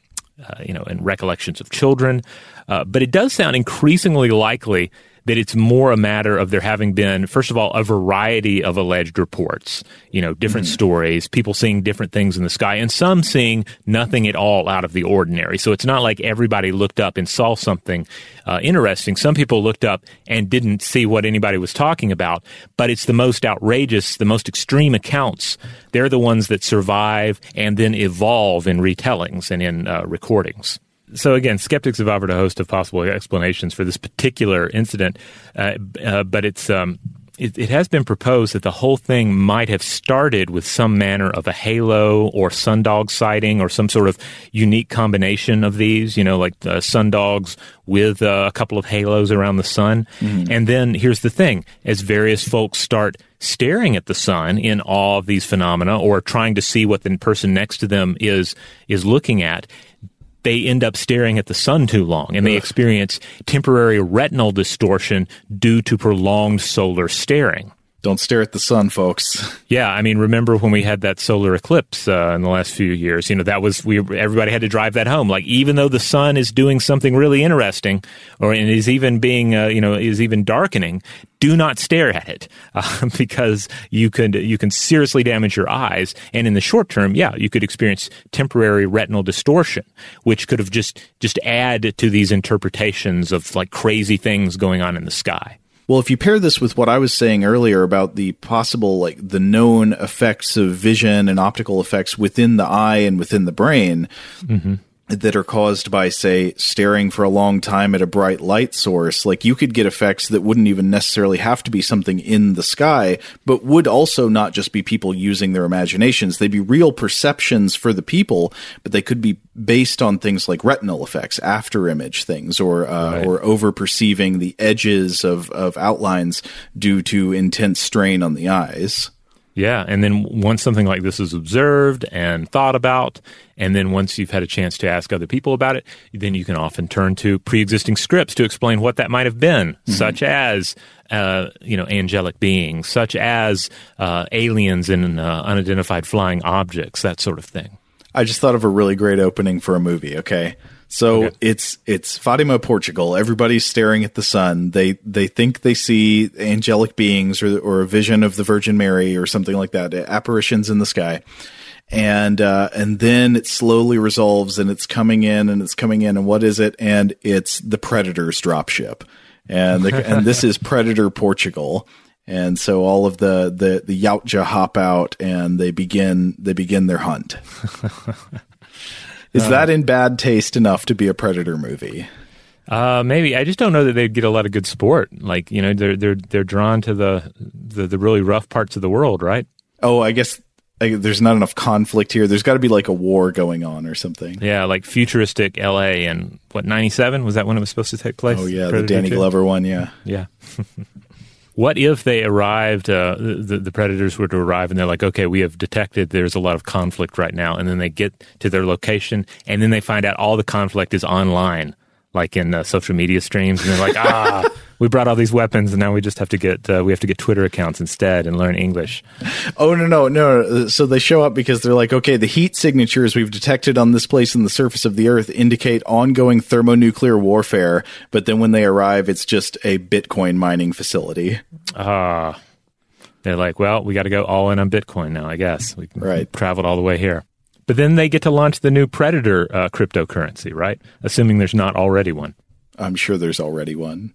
[SPEAKER 2] uh, you know, and recollections of children. Uh, but it does sound increasingly likely that it's more a matter of there having been, first of all, a variety of alleged reports, you know, different stories, people seeing different things in the sky, and some seeing nothing at all out of the ordinary. So it's not like everybody looked up and saw something uh, interesting. Some people looked up and didn't see what anybody was talking about, but it's the most outrageous, the most extreme accounts. They're the ones that survive and then evolve in retellings and in uh, recordings so again, skeptics have offered a host of possible explanations for this particular incident, uh, uh, but it's um, it, it has been proposed that the whole thing might have started with some manner of a halo or sundog sighting or some sort of unique combination of these. You know, like uh, sundogs with uh, a couple of halos around the sun, and then here's the thing: as various folks start staring at the sun in awe of these phenomena or trying to see what the person next to them is is looking at they end up staring at the sun too long and they experience temporary retinal distortion due to prolonged solar staring.
[SPEAKER 3] Don't stare at the sun, folks.
[SPEAKER 2] Yeah, I mean, remember when we had that solar eclipse uh, in the last few years? You know, that was we everybody had to drive that home. Like, even though the sun is doing something really interesting, or and is even being, uh, you know, is even darkening, do not stare at it *laughs* uh, because you could you can seriously damage your eyes. And in the short term, yeah, you could experience temporary retinal distortion, which could have just just add to these interpretations of like crazy things going on in the sky.
[SPEAKER 3] Well, if you pair this with what I was saying earlier about the possible, like the known effects of vision and optical effects within the eye and within the brain mm-hmm. That are caused by, say, staring for a long time at a bright light source, like you could get effects that wouldn't even necessarily have to be something in the sky, but would also not just be people using their imaginations. They'd be real perceptions for the people, but they could be based on things like retinal effects, after image things, or uh, or over perceiving the edges of, of outlines due to intense strain on the eyes.
[SPEAKER 2] Yeah, and then once something like this is observed and thought about, and then once you've had a chance to ask other people about it, then you can often turn to pre-existing scripts to explain what that might have been, such as uh, you know angelic beings, such as uh, aliens and uh, unidentified flying objects, that sort of thing.
[SPEAKER 3] I just thought of a really great opening for a movie. Okay. So
[SPEAKER 2] Okay.
[SPEAKER 3] it's it's Fatima, Portugal. Everybody's staring at the sun. They they think they see angelic beings or or a vision of the Virgin Mary or something like that, apparitions in the sky. And uh, and then it slowly resolves and it's coming in and it's coming in and what is it? And it's the Predator's dropship. And the, and this is Predator Portugal. And so all of the the the Yautja hop out and they begin they begin their hunt. *laughs* Is that in bad taste enough to be a Predator movie?
[SPEAKER 2] Uh, maybe I just don't know that they'd get a lot of good sport. Like you know, they're they're they're drawn to the the, the really rough parts of the world, right?
[SPEAKER 3] Oh, I guess I, there's not enough conflict here. There's got to be like a war going on or something.
[SPEAKER 2] Yeah, like futuristic L.A. and what ninety seven was that when it was supposed to take place?
[SPEAKER 3] Oh yeah, the Danny
[SPEAKER 2] 2?
[SPEAKER 3] Glover one. Yeah.
[SPEAKER 2] Yeah. *laughs* what if they arrived? Uh, the the predators were to arrive, and they're like, "Okay, we have detected there's a lot of conflict right now," and then they get to their location, and then they find out all the conflict is online, like in uh, social media streams, and they're like, "Ah." We brought all these weapons, and now we just have to get uh, we have to get Twitter accounts instead and learn English.
[SPEAKER 3] Oh no no no! So they show up because they're like, okay, the heat signatures we've detected on this place in the surface of the Earth indicate ongoing thermonuclear warfare. But then when they arrive, it's just a Bitcoin mining facility.
[SPEAKER 2] Ah, they're like, well, we got to go all in on Bitcoin now, I guess. We
[SPEAKER 3] Right.
[SPEAKER 2] traveled all the way here. But then they get to launch the new Predator uh, cryptocurrency, right? Assuming there's not already one.
[SPEAKER 3] I'm sure there's already one.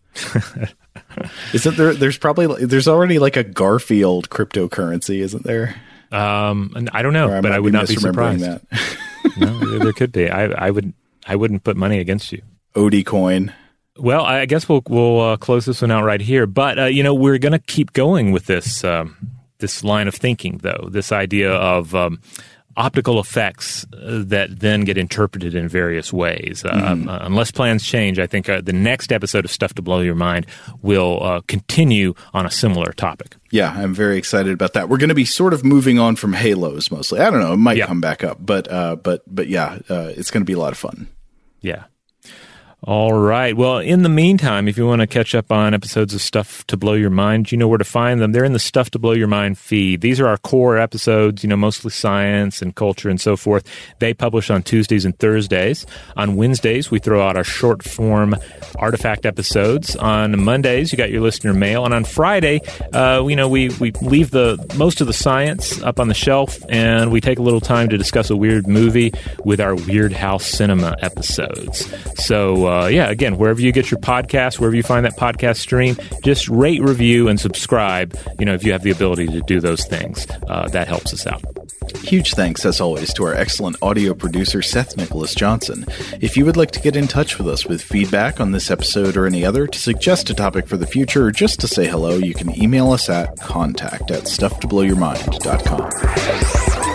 [SPEAKER 3] *laughs* isn't there? There's probably there's already like a Garfield cryptocurrency, isn't there?
[SPEAKER 2] Um, and I don't know,
[SPEAKER 3] Or
[SPEAKER 2] but I would not be surprised. *laughs* *laughs* no, there- there could be. I, I would. I wouldn't put money against you.
[SPEAKER 3] Odie coin.
[SPEAKER 2] Well, I guess we'll we'll uh, close this one out right here. But uh, you know, we're going to keep going with this um, this line of thinking, though. This idea of um, optical effects uh, that then get interpreted in various ways. Um, uh, unless plans change, I think uh, the next episode of Stuff to Blow Your Mind will uh, continue on a similar topic.
[SPEAKER 3] Yeah, I'm very excited about that. We're going to be sort of moving on from Halos mostly. I don't know, it might
[SPEAKER 2] Yeah.
[SPEAKER 3] come back up, but uh, but but yeah, uh, it's going to be a lot of fun.
[SPEAKER 2] Yeah. All right. Well, in the meantime, if you want to catch up on episodes of Stuff to Blow Your Mind, you know where to find them. They're in the Stuff to Blow Your Mind feed. These are our core episodes, you know, mostly science and culture and so forth. They publish on Tuesdays and Thursdays. On Wednesdays, we throw out our short form artifact episodes. On Mondays, you got your listener mail. And on Friday, uh, you know, we, we leave the most of the science up on the shelf and we take a little time to discuss a weird movie with our Weirdhouse Cinema episodes. So, uh, yeah, again, wherever you get your podcast, wherever you find that podcast stream, just rate, review, and subscribe. You know, if you have the ability to do those things, uh, that helps us out.
[SPEAKER 3] Huge thanks, as always, to our excellent audio producer, Seth Nicholas Johnson. If you would like to get in touch with us with feedback on this episode or any other, to suggest a topic for the future, or just to say hello, you can email us at contact at stufftoblowyourmind.com.